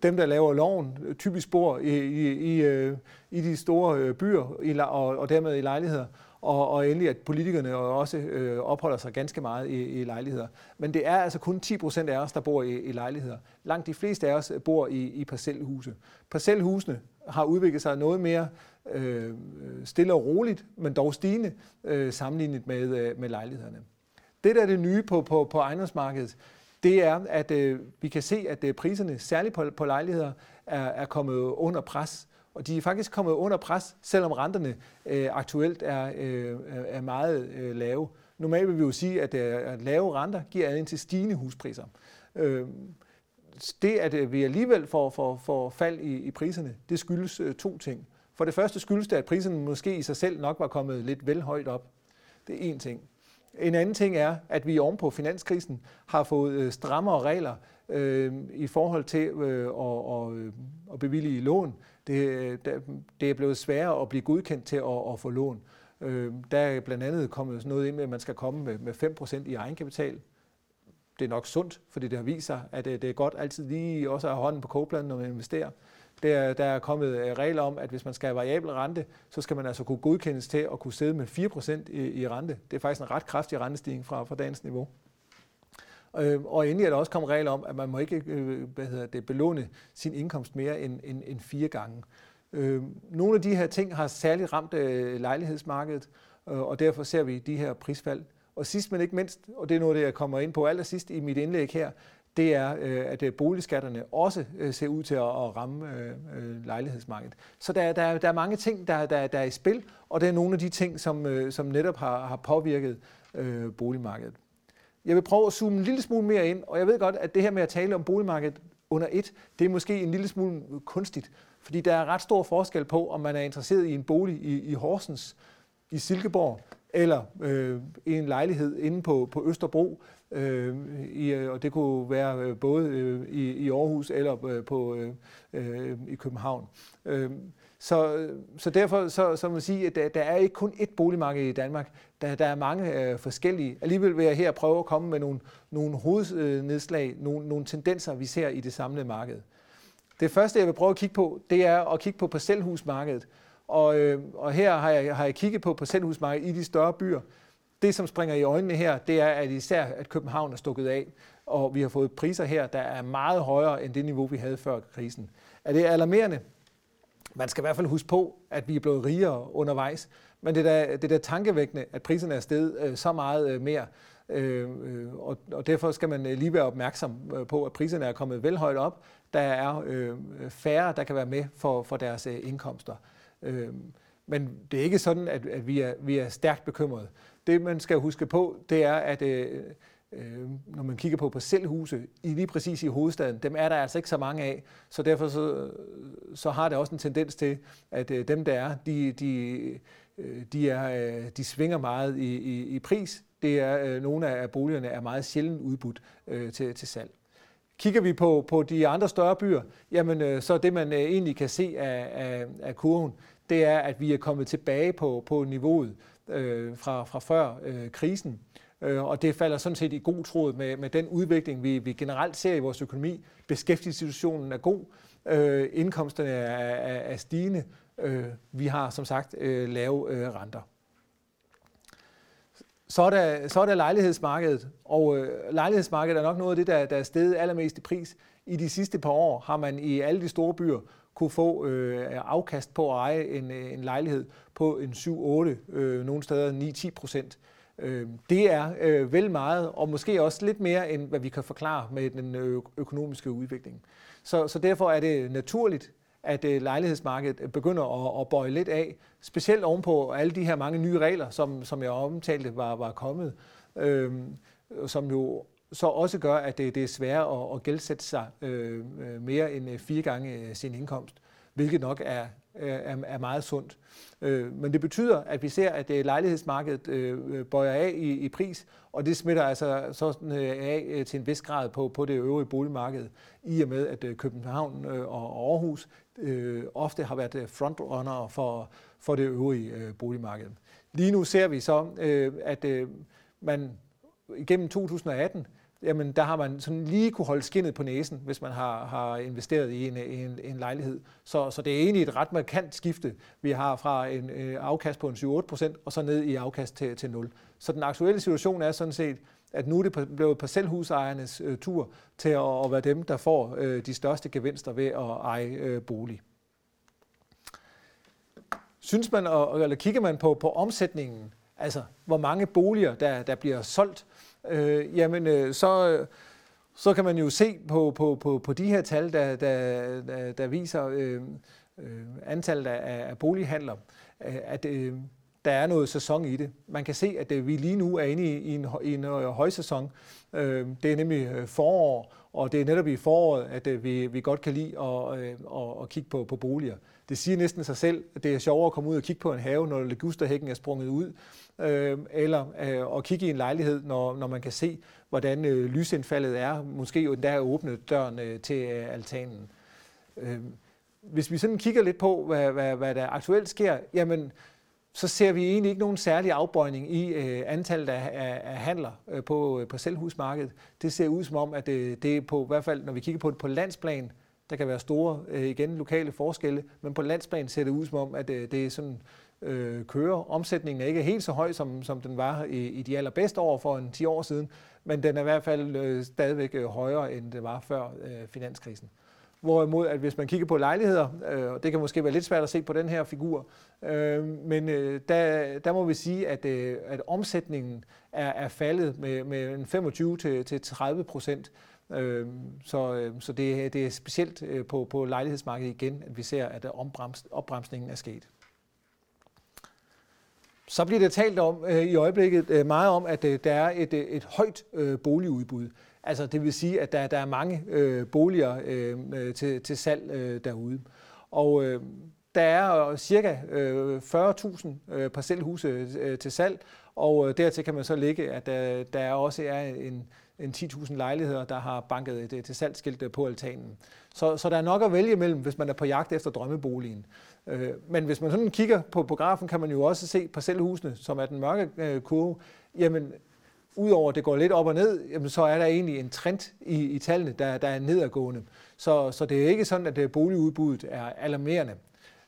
Dem, der laver loven, typisk bor i, i, i, øh, i de store øh, byer og, og dermed i lejligheder og, og endelig at politikerne også øh, opholder sig ganske meget i, i lejligheder. Men det er altså kun 10 procent af os, der bor i, i lejligheder. Langt de fleste af os bor i, i parcelhuse. Parcelhusene har udviklet sig noget mere øh, stille og roligt, men dog stigende øh, sammenlignet med, øh, med lejlighederne. Det, der er det nye på, på, på ejendomsmarkedet, det er, at øh, vi kan se, at øh, priserne, særligt på, på lejligheder, er, er kommet under pres og de er faktisk kommet under pres, selvom renterne øh, aktuelt er, øh, er meget øh, lave. Normalt vil vi jo sige, at, øh, at lave renter giver adgang til stigende huspriser. Øh, det, at øh, vi alligevel får, får, får fald i, i priserne, det skyldes øh, to ting. For det første skyldes det, at priserne måske i sig selv nok var kommet lidt vel højt op. Det er én ting. En anden ting er, at vi ovenpå finanskrisen har fået øh, strammere regler øh, i forhold til øh, at, at, øh, at bevilge lån det, øh, det er blevet sværere at blive godkendt til at, at få lån. Øh, der er blandt andet kommet sådan noget ind med, at man skal komme med, med 5% i egenkapital. Det er nok sundt, fordi det har vist sig, at det, det er godt altid lige også at have hånden på kogepladen, når man investerer. Der, der er kommet regler om, at hvis man skal have variabel rente, så skal man altså kunne godkendes til at kunne sidde med 4% i, i rente. Det er faktisk en ret kraftig rentestigning fra, fra dagens niveau. Øh, og endelig er der også kommet regler om, at man må ikke øh, hvad hedder det, belåne sin indkomst mere end, end, end fire gange. Øh, nogle af de her ting har særligt ramt øh, lejlighedsmarkedet, øh, og derfor ser vi de her prisfald. Og sidst men ikke mindst, og det er noget, det jeg kommer ind på allersidst i mit indlæg her, det er, øh, at øh, boligskatterne også ser ud til at ramme lejlighedsmarkedet. Så der, der, der er mange ting, der, der, der er i spil, og det er nogle af de ting, som, som netop har, har påvirket boligmarkedet. Jeg vil prøve at zoome en lille smule mere ind, og jeg ved godt, at det her med at tale om boligmarkedet under et, det er måske en lille smule kunstigt, fordi der er ret stor forskel på, om man er interesseret i en bolig i, i Horsens, i Silkeborg, eller øh, i en lejlighed inde på, på Østerbro, øh, i, øh, og det kunne være øh, både øh, i, i Aarhus eller øh, på, øh, øh, i København. Øh, så, øh, så derfor så, så må man sige, at der, der er ikke kun ét boligmarked i Danmark. Der, der er mange øh, forskellige. Alligevel vil jeg her prøve at komme med nogle, nogle hovednedslag, nogle, nogle tendenser, vi ser i det samlede marked. Det første, jeg vil prøve at kigge på, det er at kigge på parcelhusmarkedet. Og, øh, og her har jeg, har jeg kigget på parcelhusmarkedet i de større byer. Det, som springer i øjnene her, det er at især, at København er stukket af, og vi har fået priser her, der er meget højere end det niveau, vi havde før krisen. Er det alarmerende? Man skal i hvert fald huske på, at vi er blevet rigere undervejs, men det er da, det er da tankevækkende, at priserne er steget øh, så meget øh, mere. Øh, øh og, og derfor skal man øh, lige være opmærksom øh, på, at priserne er kommet vel højt op. Der er øh, færre, der kan være med for, for deres øh, indkomster. Øh, men det er ikke sådan, at, at vi, er, vi er stærkt bekymrede. Det, man skal huske på, det er, at øh, øh, når man kigger på parcelhuse, i lige præcis i hovedstaden, dem er der altså ikke så mange af, så derfor så, så har det også en tendens til, at øh, dem der er, de, de, øh, de, er, øh, de svinger meget i, i, i pris. Det er, øh, nogle af boligerne er meget sjældent udbudt øh, til, til salg. Kigger vi på, på de andre større byer, jamen øh, så det man øh, egentlig kan se af, af, af kurven, det er, at vi er kommet tilbage på, på niveauet øh, fra, fra før øh, krisen. Øh, Øh, og det falder sådan set i god tråd med, med den udvikling, vi, vi generelt ser i vores økonomi. Beskæftigelsessituationen er god, øh, indkomsterne er, er, er stigende, øh, vi har som sagt øh, lave øh, renter. Så er, der, så er der lejlighedsmarkedet, og øh, lejlighedsmarkedet er nok noget af det, der, der er steget allermest i pris. I de sidste par år har man i alle de store byer kunne få øh, afkast på at eje en, øh, en lejlighed på en 7-8, øh, nogle steder 9-10 procent. Øh, Øhm, det er øh, vel meget, og måske også lidt mere, end hvad vi kan forklare med den øh, økonomiske udvikling. Så, så derfor er det naturligt, at øh, lejlighedsmarkedet begynder at, at bøje lidt af, specielt ovenpå alle de her mange nye regler, som, som jeg omtalte var, var kommet, øh, som jo så også gør, at det, det er sværere at, at gældsætte sig øh, øh mere end øh, fire gange sin indkomst, hvilket nok er, er, er meget sundt. Øh, men det betyder, at vi ser, at øh, lejlighedsmarkedet øh, øh, bøjer af i, i pris, og det smitter altså sådan øh, af til en vis grad på, på det øvrige boligmarked, i og med, at København og Aarhus ofte har været frontrunner for, for det øvrige boligmarked. Lige nu ser vi så, at man igennem 2018 jamen der har man sådan lige kunne holde skinnet på næsen, hvis man har, har investeret i en, en, en lejlighed. Så, så det er egentlig et ret markant skifte, vi har fra en øh, afkast på en 7-8 procent, og så ned i afkast til, til 0. Så den aktuelle situation er sådan set, at nu er det blevet parcelhusejernes øh, tur til at, at være dem, der får øh, de største gevinster ved at eje øh, bolig. Synes man, eller kigger man på, på omsætningen, altså hvor mange boliger, der, der bliver solgt, øh, jamen øh, så, øh, så kan man jo se på, på, på, på de her tal, der, der, der, der viser øh, øh, antallet af, af bolighandler, øh, at øh, der er noget sæson i det. Man kan se, at øh, vi lige nu er inde i, en, i en øh, højsæson. Øh, det er nemlig forår, og det er netop i foråret, at vi, vi godt kan lide at, at, at kigge på, på boliger. Det siger næsten sig selv, at det er sjovere at komme ud og kigge på en have, når ligusterhækken er sprunget ud, øh, eller øh, at kigge i en lejlighed, når, når man kan se, hvordan øh, lysindfaldet er, måske jo endda åbne døren øh, til øh, altanen. Øh, hvis vi sådan kigger lidt på, hvad, hvad, hvad der aktuelt sker, jamen, så ser vi egentlig ikke nogen særlig afbøjning i øh, antallet af, af, af handler øh, på, øh, på selvhusmarkedet. Det ser ud som om, at det, det er på, i hvert fald når vi kigger på det på landsplan, der kan være store, øh, igen, lokale forskelle, men på landsplan ser det ud som om, at øh, det er sådan øh, kører. Omsætningen er ikke helt så høj, som, som den var i, i de allerbedste år for en 10 år siden, men den er i hvert fald øh, stadigvæk øh, højere, end det var før øh, finanskrisen. Hvorimod, at hvis man kigger på lejligheder, øh, det kan måske være lidt svært at se på den her figur, øh, men øh, der, der må vi sige, at, øh, at omsætningen er, er faldet med, med 25-30 procent. Øh, så øh, så det, det er specielt øh, på, på lejlighedsmarkedet igen, at vi ser, at opbremsningen er sket. Så bliver det talt om øh, i øjeblikket øh, meget om, at øh, der er et, øh, et højt øh, boligudbud. Altså det vil sige, at der, der er mange øh, boliger øh, til, til salg øh, derude. Og øh, der er øh, cirka øh, 40.000 øh, parcelhuse øh, til salg, og øh, dertil kan man så lægge, at øh, der også er en, en 10.000 lejligheder, der har banket et til salgsskilt øh, på altanen. Så, så der er nok at vælge mellem, hvis man er på jagt efter drømmeboligen. Øh, men hvis man sådan kigger på, på grafen, kan man jo også se parcelhusene, som er den mørke øh, kurve. Jamen, udover at det går lidt op og ned, jamen, så er der egentlig en trend i, i tallene, der, der er nedadgående. Så, så det er ikke sådan, at øh, boligudbuddet er alarmerende.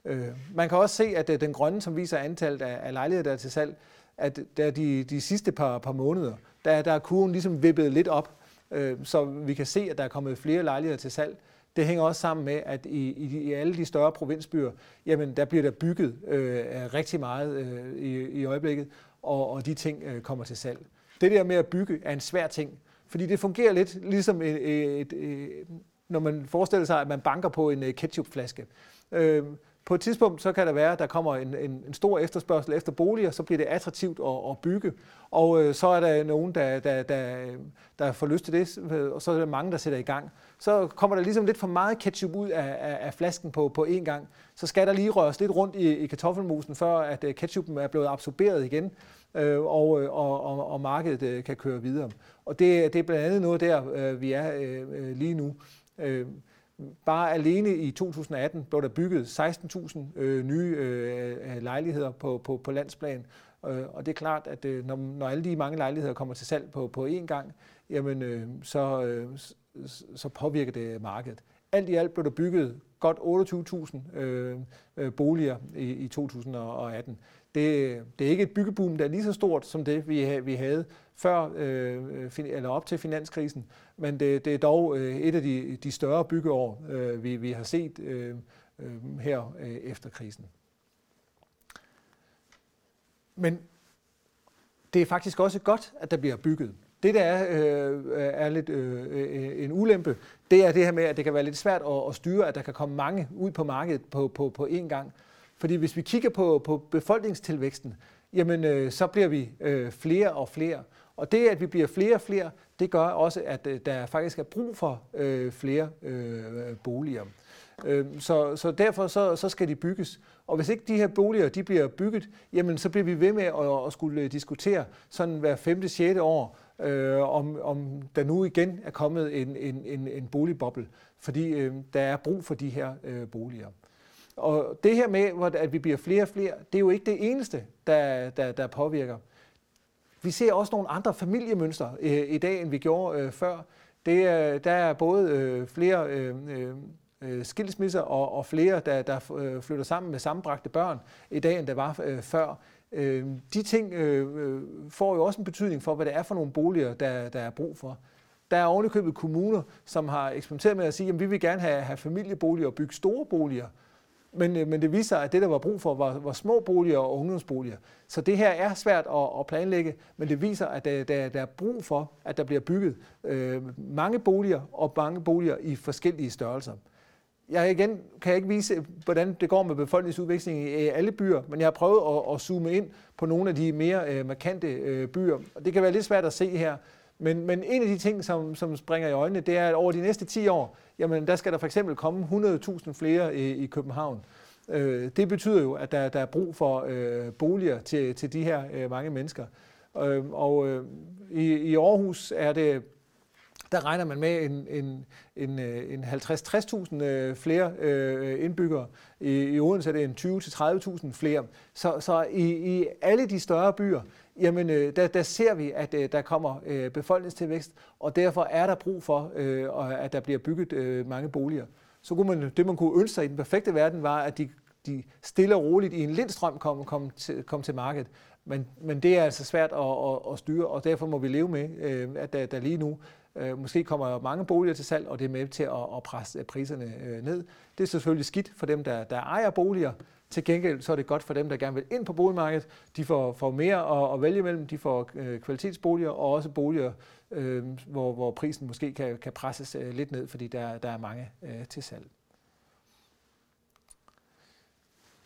Øh, man kan også se, at øh, den grønne, som viser antallet af, af lejligheder, der er til salg, at der de, de sidste par, par måneder, der, der er kurven ligesom vippet lidt op, øh, så vi kan se, at der er kommet flere lejligheder til salg. Det hænger også sammen med, at i, i, i alle de større provinsbyer, jamen der bliver der bygget øh, rigtig meget øh, i, i øjeblikket, og, og de ting øh, kommer til salg. Det der med at bygge er en svær ting, fordi det fungerer lidt ligesom et, et, et, et, når man forestiller sig, at man banker på en øh, ketchupflaske. Øh, på et tidspunkt så kan der være, at der kommer en, en, en stor efterspørgsel efter boliger, så bliver det attraktivt at, at bygge, og øh, så er der nogen, der, der, der, der får lyst til det, og så er der mange, der sætter i gang. Så kommer der ligesom lidt for meget ketchup ud af, af, af flasken på, på én gang. Så skal der lige røres lidt rundt i, i kartoffelmusen, før at øh, ketchupen er blevet absorberet igen, øh, og, øh, og, og, og markedet øh, kan køre videre. Og det, det er blandt andet noget der, øh, vi er øh, øh lige nu. Øh, Bare alene i 2018 blev der bygget 16.000 øh, nye øh, øh, lejligheder på, på, på landsplan, øh, Og det er klart, at øh, når, når alle de mange lejligheder kommer til salg på, på én gang, jamen, så, så påvirker det markedet. Alt i alt blev der bygget godt 28.000 øh, boliger i, i 2018. Det, det er ikke et byggeboom, der er lige så stort som det, vi, vi havde før øh, eller op til finanskrisen, men det, det er dog øh, et af de, de større byggeår, øh, vi, vi har set øh, øh, her øh, efter krisen. Men det er faktisk også godt, at der bliver bygget. Det, der er, øh, er lidt øh, øh en ulempe, det er det her med, at det kan være lidt svært at, at styre, at der kan komme mange ud på markedet på, på, på én gang. Fordi hvis vi kigger på, på befolkningstilvæksten, jamen øh, så bliver vi øh, flere og flere. Og det, at vi bliver flere og flere, det gør også, at øh, der faktisk er brug for øh, flere øh, boliger. Øh, så, så derfor så, så skal de bygges. Og hvis ikke de her boliger de bliver bygget, jamen så bliver vi ved med at, at skulle øh, diskutere sådan hver femte, sjette år, øh, om, om der nu igen er kommet en, en, en, en boligboble, fordi øh, der er brug for de her øh, boliger. Og det her med, at vi bliver flere og flere, det er jo ikke det eneste, der, der, der påvirker. Vi ser også nogle andre familiemønstre øh, i dag, end vi gjorde øh, før. Det er, der er både øh, flere øh, øh, øh skilsmisser og, og flere, der, der øh, flytter sammen med sammenbragte børn i dag, end der var øh, før. Øh, de ting øh, øh, får jo også en betydning for, hvad det er for nogle boliger, der, der er brug for. Der er ovenikøbet kommuner, som har eksperimenteret med at sige, at vi vil gerne have, have familieboliger og bygge store boliger. Men, øh, men det viser sig, at det, der var brug for, var, var små boliger og ungdomsboliger. Så det her er svært at, at planlægge, men det viser, at der, der, der er brug for, at der bliver bygget øh, mange boliger og mange boliger i forskellige størrelser. Jeg igen kan jeg ikke vise, hvordan det går med befolkningsudviklingen i alle byer, men jeg har prøvet at, at zoome ind på nogle af de mere øh, markante øh, byer. Og det kan være lidt svært at se her, men, men en af de ting, som, som springer i øjnene, det er, at over de næste 10 år, jamen der skal der for eksempel komme 100.000 flere i, i København. Øh, det betyder jo, at der, der er brug for øh, boliger til, til de her øh, mange mennesker. Øh, og øh, i, i Aarhus er det der regner man med en, en, en, øh, en 50-60.000 øh, flere øh, indbyggere. I, I Odense er det en 20-30.000 flere. Så, så i, i alle de større byer, jamen der, der ser vi, at der kommer befolkningstilvækst, og derfor er der brug for, at der bliver bygget mange boliger. Så kunne man, det man kunne ønske sig i den perfekte verden var, at de, de stille og roligt i en lindstrøm kom, kom, til, kom til markedet. Men, men det er altså svært at, at, at styre, og derfor må vi leve med, at der, der lige nu Øh, måske kommer mange boliger til salg, og det er med til at, at presse priserne øh, ned. Det er selvfølgelig skidt for dem, der, der ejer boliger. Til gengæld så er det godt for dem, der gerne vil ind på boligmarkedet. De får, får mere at, at vælge mellem. De får øh, kvalitetsboliger og også boliger, øh, hvor, hvor prisen måske kan, kan presses øh, lidt ned, fordi der, der er mange øh, til salg.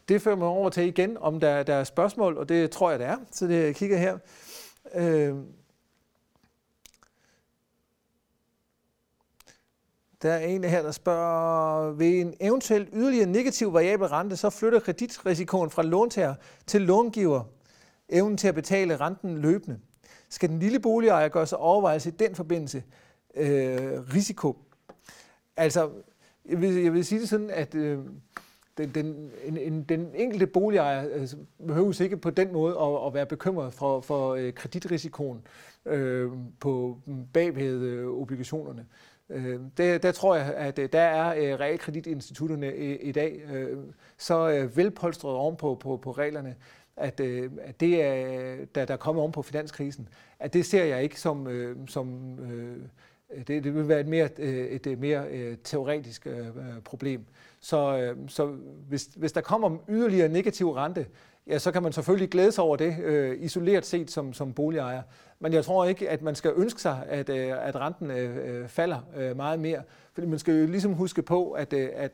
Det fører mig over til igen, om der, der er spørgsmål, og det tror jeg, der er. Så det jeg kigger her. Øh, Der er en her, der spørger, ved en eventuel yderligere negativ variabel rente, så flytter kreditrisikoen fra låntager til långiver, evnen til at betale renten løbende. Skal den lille boligejer gøre sig overvejelse i den forbindelse? Øh, risiko. Altså, jeg vil, jeg vil sige det sådan, at øh, den, den, en, en, den enkelte boligejer øh, altså, behøves ikke på den måde at, at være bekymret for, for øh, kreditrisikoen øh, på mm, bagved øh, obligationerne. Øh, det, der tror jeg, at øh, der er øh, realkreditinstitutterne i, i dag så velpolstret ovenpå på, på, reglerne, at, at det er, der, der er kommet ovenpå finanskrisen, at det ser jeg ikke som, som det, det vil være et mere, et, et mere teoretisk problem. Så, så hvis, hvis der kommer yderligere negativ rente, ja, så kan man selvfølgelig glæde sig over det, øh, isoleret set som, som boligejer. Men jeg tror ikke, at man skal ønske sig, at, øh, at renten øh, øh falder øh, meget mere. Fordi man skal jo ligesom huske på, at, øh, at,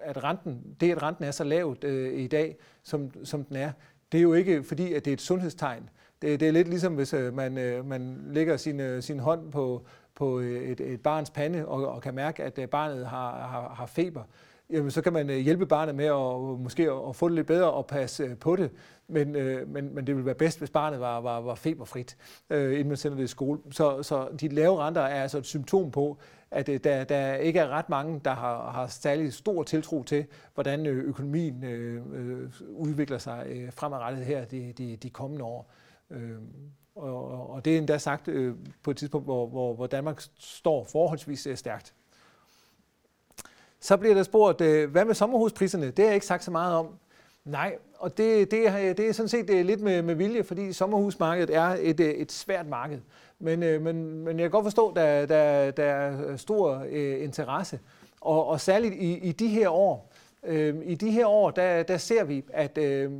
at renten, det, at renten er så lavt øh, i dag, som, som den er, det er jo ikke fordi, at det er et sundhedstegn. Det, det er lidt ligesom, hvis øh, man, øh, man lægger sin, øh, sin hånd på, på øh, et, et barns pande og, og kan mærke, at øh, barnet har, har, har feber jamen, så kan man øh, hjælpe barnet med at øh, måske at få det lidt bedre og passe øh, på det. Men, men, men det ville være bedst, hvis barnet var, var, var feberfrit, inden man sender det i skole. Så, så de lave renter er altså et symptom på, at der, der ikke er ret mange, der har, har særlig stor tiltro til, hvordan økonomien øh, udvikler sig øh, fremadrettet her de, de, de kommende år. Øh, og, og det er endda sagt øh, på et tidspunkt, hvor, hvor, hvor Danmark står forholdsvis stærkt. Så bliver der spurgt, øh, hvad med sommerhuspriserne? Det har jeg ikke sagt så meget om. Nej, og det, det, det er sådan set øh, lidt med, med vilje, fordi sommerhusmarkedet er et, øh, et svært marked. Men, men, men jeg kan godt forstå, at der, der, der er stor øh, interesse. Og, og særligt i, i de her år, øh, i de her år, der, der ser vi, at, øh,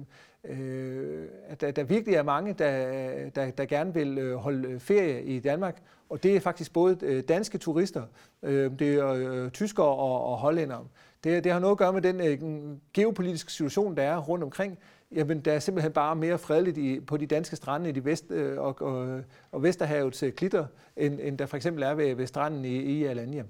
at der, der virkelig er mange, der, der, der gerne vil holde ferie i Danmark. Og det er faktisk både øh, danske turister, øh, det er øh, tyskere og, og hollændere. Det, det har noget at gøre med den geopolitiske situation, der er rundt omkring. Jamen, der er simpelthen bare mere fredeligt i, på de danske strande i de vest, og, og, og Vesterhavets klitter, end, end der for eksempel er ved, ved stranden i, i Alanya.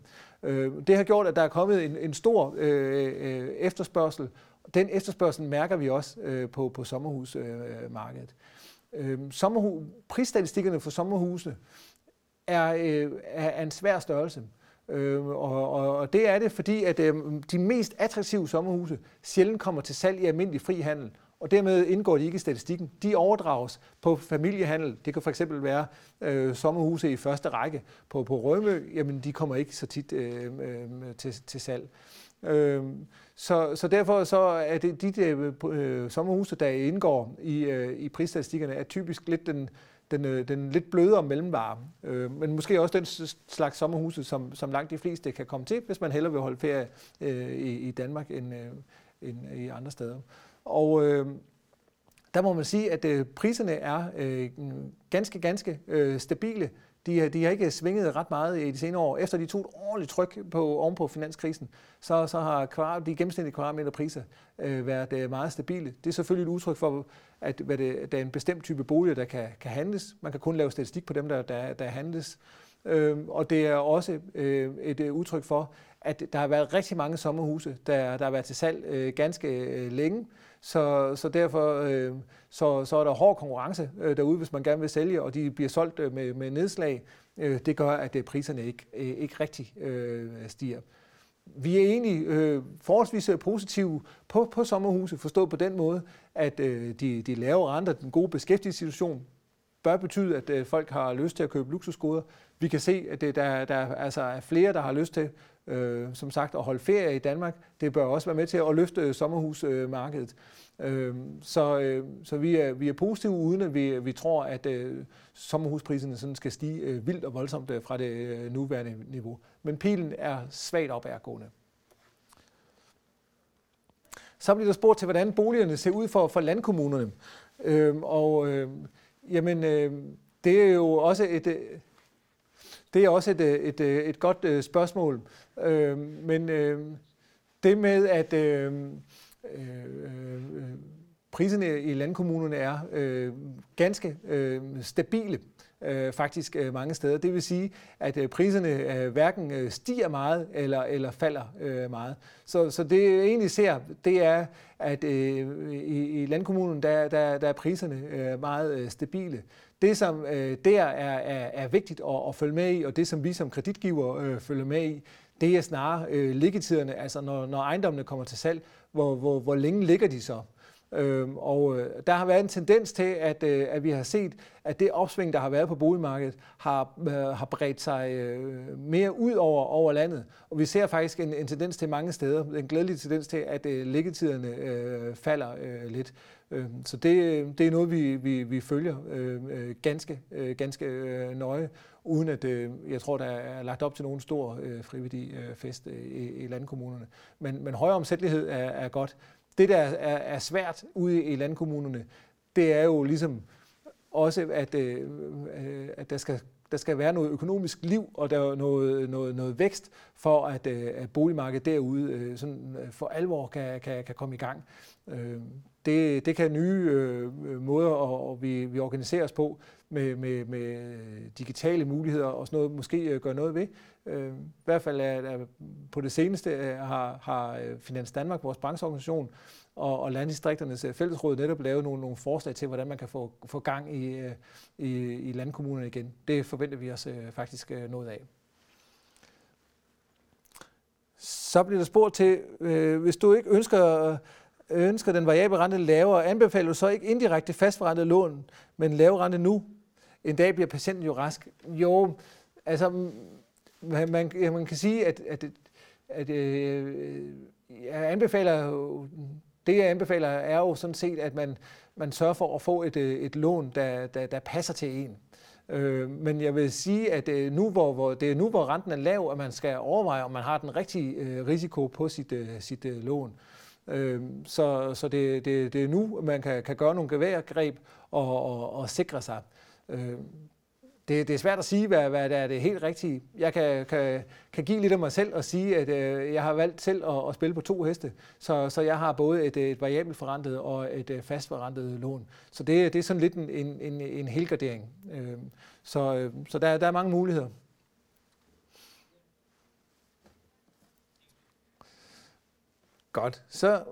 Øh, det har gjort, at der er kommet en, en stor øh, efterspørgsel. Den efterspørgsel mærker vi også øh, på, på sommerhusmarkedet. Øh, sommerhus, prisstatistikkerne for sommerhuse er, øh, er en svær størrelse. Øh, og, og, og det er det, fordi at øh, de mest attraktive sommerhuse sjældent kommer til salg i almindelig frihandel, og dermed indgår de ikke i statistikken. De overdrages på familiehandel. Det kan for eksempel være øh, sommerhuse i første række på, på Rømø. Jamen, de kommer ikke så tit øh, øh, til, til salg. Øh, så, så derfor så er det de der, øh, sommerhuse, der indgår i, øh, i prisstatistikkerne, er typisk lidt den, den, øh, den øh, den lidt blødere mellemvare, øh, men måske også den slags sommerhuse, som, som langt de fleste kan komme til, hvis man hellere vil holde ferie øh, i, i Danmark end, øh, end i andre steder. Og øh, der må man sige, at øh, priserne er øh, ganske, ganske øh, stabile. De, øh, de har ikke svinget ret meget i de senere år. Efter de tog et ordentligt tryk på, ovenpå finanskrisen, så, så har kvar, de gennemsnitlige kvadratmeterpriser øh, været øh, meget stabile. Det er selvfølgelig et udtryk for, at hvad det, der er en bestemt type boliger, der kan, kan handles. Man kan kun lave statistik på dem, der, der, der handles. Øh, og det er også øh, et øh, udtryk for, at der har været rigtig mange sommerhuse, der, der har været til salg øh, ganske øh, længe. Så, så derfor øh, så, så er der hård konkurrence øh, derude, hvis man gerne vil sælge, og de bliver solgt øh, med, med nedslag. Øh, det gør, at øh, priserne ikke, øh, ikke rigtig øh, stiger. Vi er egentlig øh, forholdsvis øh, positive på, på sommerhuse, forstået på den måde, at øh, de, de lave renter, den gode beskæftigelsessituation, bør betyde, at øh, folk har lyst til at købe luksusgoder. Vi kan se, at det, der, der altså er flere, der har lyst til, øh, som sagt, at holde ferie i Danmark. Det bør også være med til at løfte øh, sommerhusmarkedet. Øh, så øh, så vi, er, vi er positive, uden at vi, vi tror, at øh, sommerhuspriserne sådan skal stige øh, vildt og voldsomt øh, fra det øh, nuværende niveau. Men pilen er svagt opadgående. Så bliver der spurgt til, hvordan boligerne ser ud for, for landkommunerne. Øh, og øh, jamen, øh, det er jo også et, øh, det er også et, øh, et, et, et godt øh, spørgsmål. Øh, men øh, det med, at øhm, øh, øh, priserne i landkommunerne er øh, ganske øh, stabile, øh, faktisk øh, mange steder. Det vil sige, at øh, priserne øh, hverken øh, stiger meget eller, eller falder øh, meget. Så, så det jeg egentlig ser, det er, at øh, i, i landkommunen, der, der, der er priserne øh, meget øh, stabile. Det, som øh, der er, er, er vigtigt at, at følge med i, og det, som vi som kreditgiver øh, følger med i, det er snarere øh, liggetiderne, altså når, når ejendommene kommer til salg, hvor, hvor, hvor længe ligger de så? Øhm, og øh, der har været en tendens til, at, øh, at vi har set, at det opsving, der har været på boligmarkedet, har, øh, har bredt sig øh, mere ud over, over landet. Og vi ser faktisk en, en tendens til mange steder, en glædelig tendens til, at øh, liggetiderne øh, falder øh, lidt. Øh, så det, det er noget, vi, vi, vi følger øh, øh, ganske, øh, ganske øh, nøje, uden at øh, jeg tror, der er lagt op til nogen stor øh, frivillig øh, fest øh, i, i landkommunerne. Men, men højere omsættelighed er, er godt. Det, der er, er svært ude i landkommunerne, det er jo ligesom også, at, øh, øh at der, skal, der skal være noget økonomisk liv, og der er noget, noget, noget vækst, for at, øh, at boligmarkedet derude øh, sådan for alvor kan, kan, kan komme i gang det, det kan nye øh, måder, og, og vi, vi organiserer os på med, med, med digitale muligheder og sådan noget, måske øh, gøre noget ved. Øh, I hvert fald er, er på det seneste øh, har, har øh, Finans Danmark, vores brancheorganisation, og, og landdistrikternes fællesråd netop lavet nogle, nogle forslag til, hvordan man kan få, få gang i, i, i landkommunerne igen. Det forventer vi os faktisk noget af. Så bliver der spurgt til, øh, hvis du ikke ønsker, ønsker den variable rente lavere, anbefaler du så ikke indirekte fastforrentet lån, men lave rente nu? En dag bliver patienten jo rask. Jo, altså man, man, man kan sige, at, at, at øh, jeg anbefaler, det jeg anbefaler er jo sådan set, at man, man sørger for at få et, øh, et lån, der, der, der passer til en. Øh, men jeg vil sige, at øh, nu, hvor, hvor, det er nu, hvor renten er lav, at man skal overveje, om man har den rigtige øh, risiko på sit, øh, sit øh, lån. Øh, Øhm, så så det, det, det er nu, man kan, kan gøre nogle geværgreb og, og, og sikre sig. Øh, det, det er svært at sige, hvad, hvad der er det helt rigtige. Jeg kan, kan, kan give lidt af mig selv og sige, at øh, jeg har valgt selv at, at spille på to heste. Så, så jeg har både et, et variabelt forrentet og et øh, fast forrentet lån. Så det, det er sådan lidt en, en, en, en helgardering. Øh, så øh, så der, der er mange muligheder. Godt. Så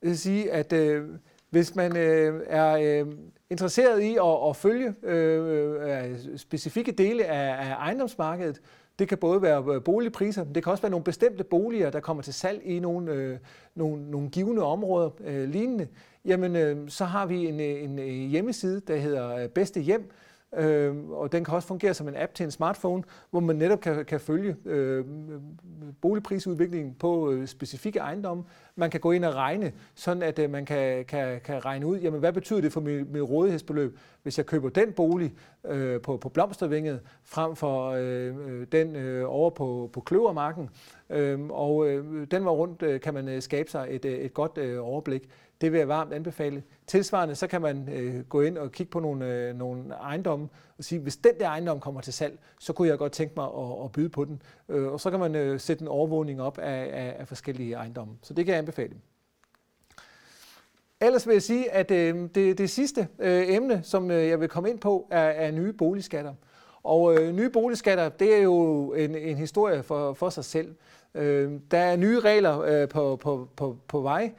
vil jeg sige, at øh, hvis man øh, er øh, interesseret i at, at følge øh, øh, specifikke dele af, af ejendomsmarkedet, det kan både være øh, boligpriser, men det kan også være nogle bestemte boliger, der kommer til salg i nogle, øh, nogle, nogle givende områder øh, lignende. Jamen, øh, så har vi en, øh, en øh, hjemmeside, der hedder Bedste Hjem, Øh, og den kan også fungere som en app til en smartphone, hvor man netop kan, kan følge øh, boligprisudviklingen på øh, specifikke ejendomme. Man kan gå ind og regne, sådan at øh, man kan, kan, kan regne ud, jamen, hvad betyder det for mit, mit rådighedsbeløb, hvis jeg køber den bolig øh, på, på Blomstervinget, frem for øh, øh den øh, over på, på Kløvermarken. Øh, og øh, den var rundt øh, kan man øh, skabe sig et, øh, et godt øh, overblik. Det vil jeg varmt anbefale. Tilsvarende så kan man øh, gå ind og kigge på nogle, øh, nogle ejendomme og sige, hvis den der ejendom kommer til salg, så kunne jeg godt tænke mig at, at byde på den. Øh, og så kan man øh, sætte en overvågning op af, af, af forskellige ejendomme. Så det kan jeg anbefale. Ellers vil jeg sige, at øh, det, det sidste øh, emne, som øh, jeg vil komme ind på, er, er nye boligskatter. Og øh, nye boligskatter, det er jo en, en historie for, for sig selv. Øh, der er nye regler øh, på, på, på, på vej,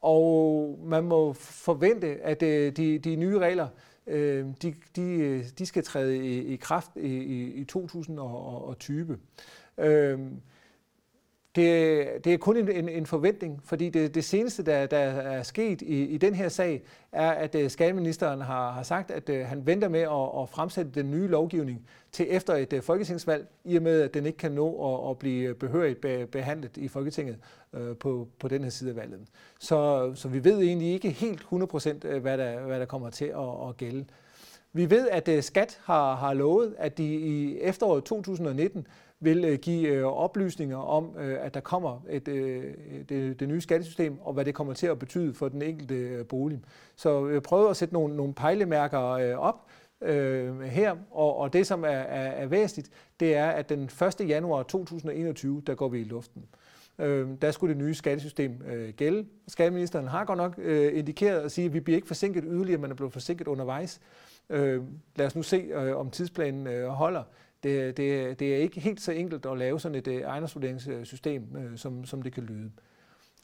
og man må forvente, at øh, de, de nye regler, øh, de, de, øh, de skal træde i, i kraft i, i 2020. Øh, det, det er kun en, en, en forventning, fordi det, det seneste, der, der er sket i, i den her sag, er, at øh, skatteministeren har, har sagt, at øh, han venter med at, at fremsætte den nye lovgivning til efter et øh, folketingsvalg, i og med, at den ikke kan nå at, at blive behørigt be, behandlet i Folketinget øh, på, på den her side af valget. Så, så vi ved egentlig ikke helt 100% hvad der, hvad der kommer til at, at gælde. Vi ved, at Skat har, har lovet, at de i efteråret 2019 vil øh, give øh, oplysninger om, øh, at der kommer et, det, det nye skattesystem, og hvad det kommer til at betyde for den enkelte bolig. Så jeg prøver at sætte nogle, nogle pejlemærker op øh, her, og, og det, som er, er, er væsentligt, det er, at den 1. januar 2021, der går vi i luften. Øh, der skulle det nye skattesystem øh, gælde. Skatteministeren har godt nok øh, indikeret at sige, at vi bliver ikke forsinket yderligere, man er blevet forsinket undervejs. Øh, lad os nu se, øh, om tidsplanen øh, holder. Det, det, det er ikke helt så enkelt at lave sådan et øh, ejendomsvurderingssystem, øh, som, som det kan lyde.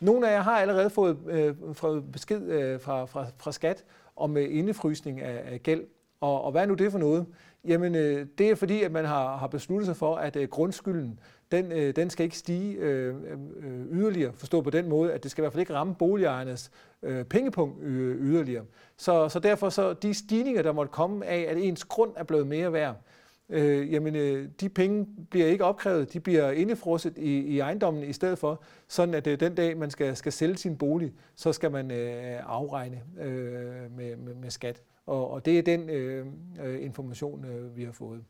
Nogle af jer har allerede fået, øh, besked øh, fra, fra, fra skat om øh, indefrysning af, af gæld. Og, og hvad er nu det for noget? Jamen, øh, det er fordi, at man har, har besluttet sig for, at øh, grundskylden, den, øh, den skal ikke stige øh, øh, yderligere, forstå på den måde, at det skal i hvert fald ikke ramme boligejernes øh, pengepunkt øh, yderligere. Så, så derfor så de stigninger, der måtte komme af, at ens grund er blevet mere værd, øh, øh, jamen øh, de penge bliver ikke opkrævet, de bliver indefrosset i, i ejendommen i stedet for, sådan at øh, den dag man skal, skal sælge sin bolig, så skal man øh, afregne øh, med, med, med skat. Og, og det er den øh, øh information, øh, vi har fået.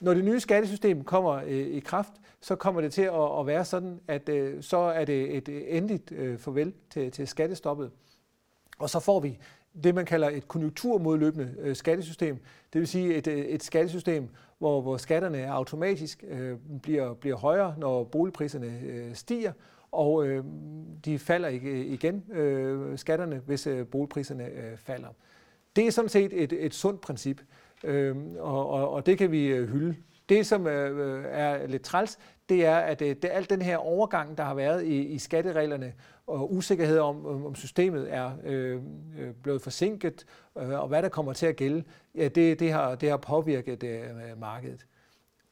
Når det nye skattesystem kommer øh, i kraft, så kommer det til at, at være sådan, at øh, så er det et øh, endeligt øh, farvel til, til skattestoppet. Og så får vi det, man kalder et konjunkturmodløbende øh, skattesystem. Det vil sige et, øh, et skattesystem, hvor, hvor skatterne automatisk øh, bliver, bliver højere, når boligpriserne øh, stiger, og øh, de falder ikke øh, igen, øh, skatterne, hvis øh, boligpriserne øh, falder. Det er sådan set et, et sundt princip, øh, og, og, og det kan vi øh, hylde. Det, som øh, øh er lidt træls, det er, at øh, det, alt den her overgang, der har været i, i skattereglerne, og usikkerhed om, om systemet er øh, øh, blevet forsinket, øh, og hvad der kommer til at gælde, ja, det, det, har, det har påvirket øh, markedet.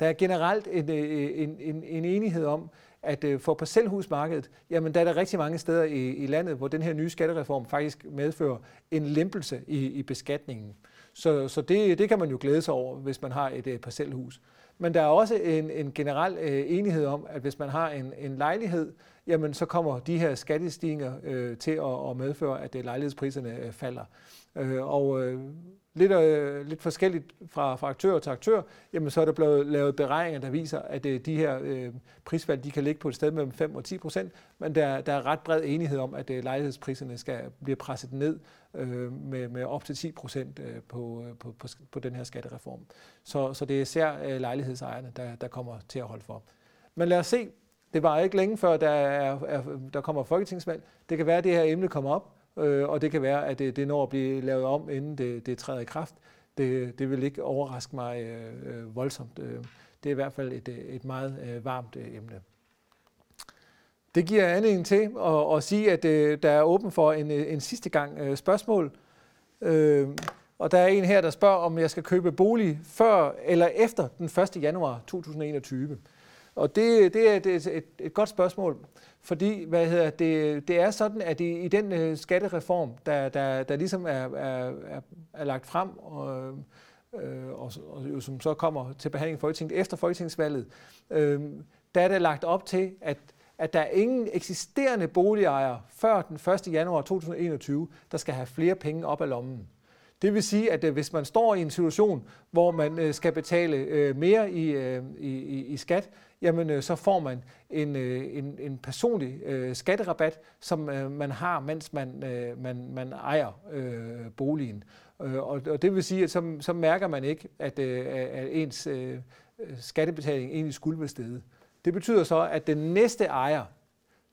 Der er generelt en, øh, en, en, en enighed om, at øh, for parcelhusmarkedet, jamen der er der rigtig mange steder i, i landet, hvor den her nye skattereform faktisk medfører en lempelse i, i beskatningen. Så, så det, det kan man jo glæde sig over, hvis man har et, et parcelhus. Men der er også en, en generel øh, enighed om, at hvis man har en, en lejlighed, jamen så kommer de her skattestigninger øh, til at, at medføre, at øh, lejlighedspriserne øh, falder. Øh, og øh, lidt, øh, lidt forskelligt fra, fra aktør til aktør, jamen så er der blevet lavet beregninger, der viser, at øh, de her øh, prisfald de kan ligge på et sted mellem 5 og 10 procent, men der, der er ret bred enighed om, at øh, lejlighedspriserne skal blive presset ned øh, med, med op til 10 procent øh, på, øh, på, på, på den her skattereform. Så, så det er især øh, lejlighedsejerne, der, der kommer til at holde for. Men lad os se. Det var ikke længe før, der, er, er, der kommer folketingsvalg. Det kan være, at det her emne kommer op, øh, og det kan være, at det, det når at blive lavet om, inden det, det træder i kraft. Det, det vil ikke overraske mig øh, voldsomt. Det er i hvert fald et, et meget øh, varmt øh, emne. Det giver anledning til at, at sige, at øh, der er åben for en, øh, en sidste gang øh, spørgsmål. Øh, og der er en her, der spørger, om jeg skal købe bolig før eller efter den 1. januar 2021. Og det, det er et, et, et godt spørgsmål. Fordi hvad hedder det, det er sådan, at i, i den øh, skattereform, der, der, der ligesom er, er, er, er lagt frem, og, øh, og, og jo, som så kommer til behandling i Folketinget efter Folketingsvalget, øh, der er det lagt op til, at, at der er ingen eksisterende boligejere før den 1. januar 2021, der skal have flere penge op af lommen. Det vil sige, at øh, hvis man står i en situation, hvor man øh, skal betale øh, mere i, i, i skat, jamen så får man en, en, en personlig skatterabat, som man har, mens man, man, man ejer boligen. Og det vil sige, at så, så mærker man ikke, at, at ens skattebetaling egentlig skulle være stedet. Det betyder så, at den næste ejer,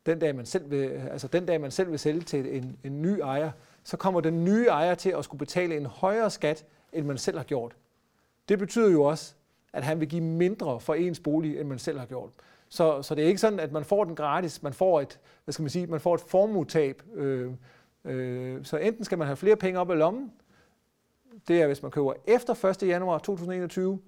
den dag man selv vil, altså den dag man selv vil sælge til en, en ny ejer, så kommer den nye ejer til at skulle betale en højere skat, end man selv har gjort. Det betyder jo også, at han vil give mindre for ens bolig, end man selv har gjort. Så, så det er ikke sådan, at man får den gratis. Man får et, hvad skal man sige, man får et formuetab. Øh, øh, så enten skal man have flere penge op i lommen, det er, hvis man køber efter 1. januar 2021,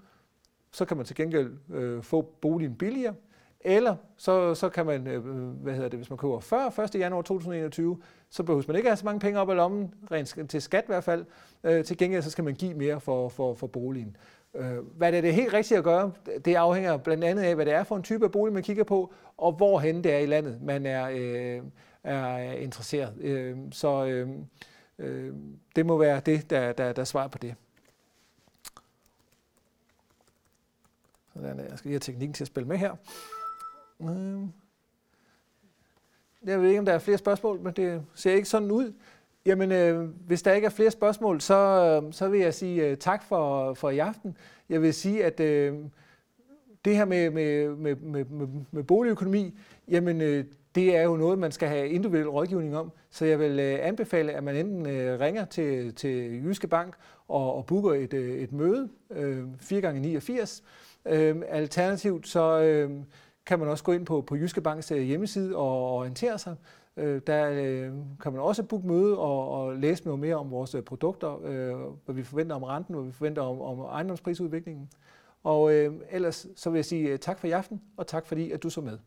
så kan man til gengæld øh, få boligen billigere. Eller så, så kan man, øh, hvad hedder det, hvis man køber før 1. januar 2021, så behøver man ikke have så mange penge op i lommen, rent til skat i hvert fald. Øh, til gengæld så skal man give mere for, for, for boligen. Øh, hvad det er det helt rigtige at gøre, det afhænger blandt andet af, hvad det er for en type af bolig, man kigger på, og hvorhen det er i landet, man er, øh, er interesseret. Øh, så øh, øh, det må være det, der, der, der svarer på det. Sådan, jeg skal lige have teknikken til at spille med her. Øh. Jeg ved ikke, om der er flere spørgsmål, men det ser ikke sådan ud. Jamen, øh, hvis der ikke er flere spørgsmål, så, øh, så vil jeg sige øh, tak for, for i aften. Jeg vil sige, at øh, det her med, med, med, med, med, med boligøkonomi, jamen, øh, det er jo noget, man skal have individuel rådgivning om. Så jeg vil øh, anbefale, at man enten øh, ringer til, til Jyske Bank og, og booker et, øh, et møde, øh, 4x89. øh, Alternativt så... Øh, kan man også gå ind på, på Jyske Banks øh, hjemmeside og orientere sig. Øh, der øh, kan man også booke møde og, og læse noget mere om vores øh, produkter, øh, hvad vi forventer om renten, hvad vi forventer om, om ejendomsprisudviklingen. Og øh, ellers så vil jeg sige tak for i aften, og tak fordi at du så med.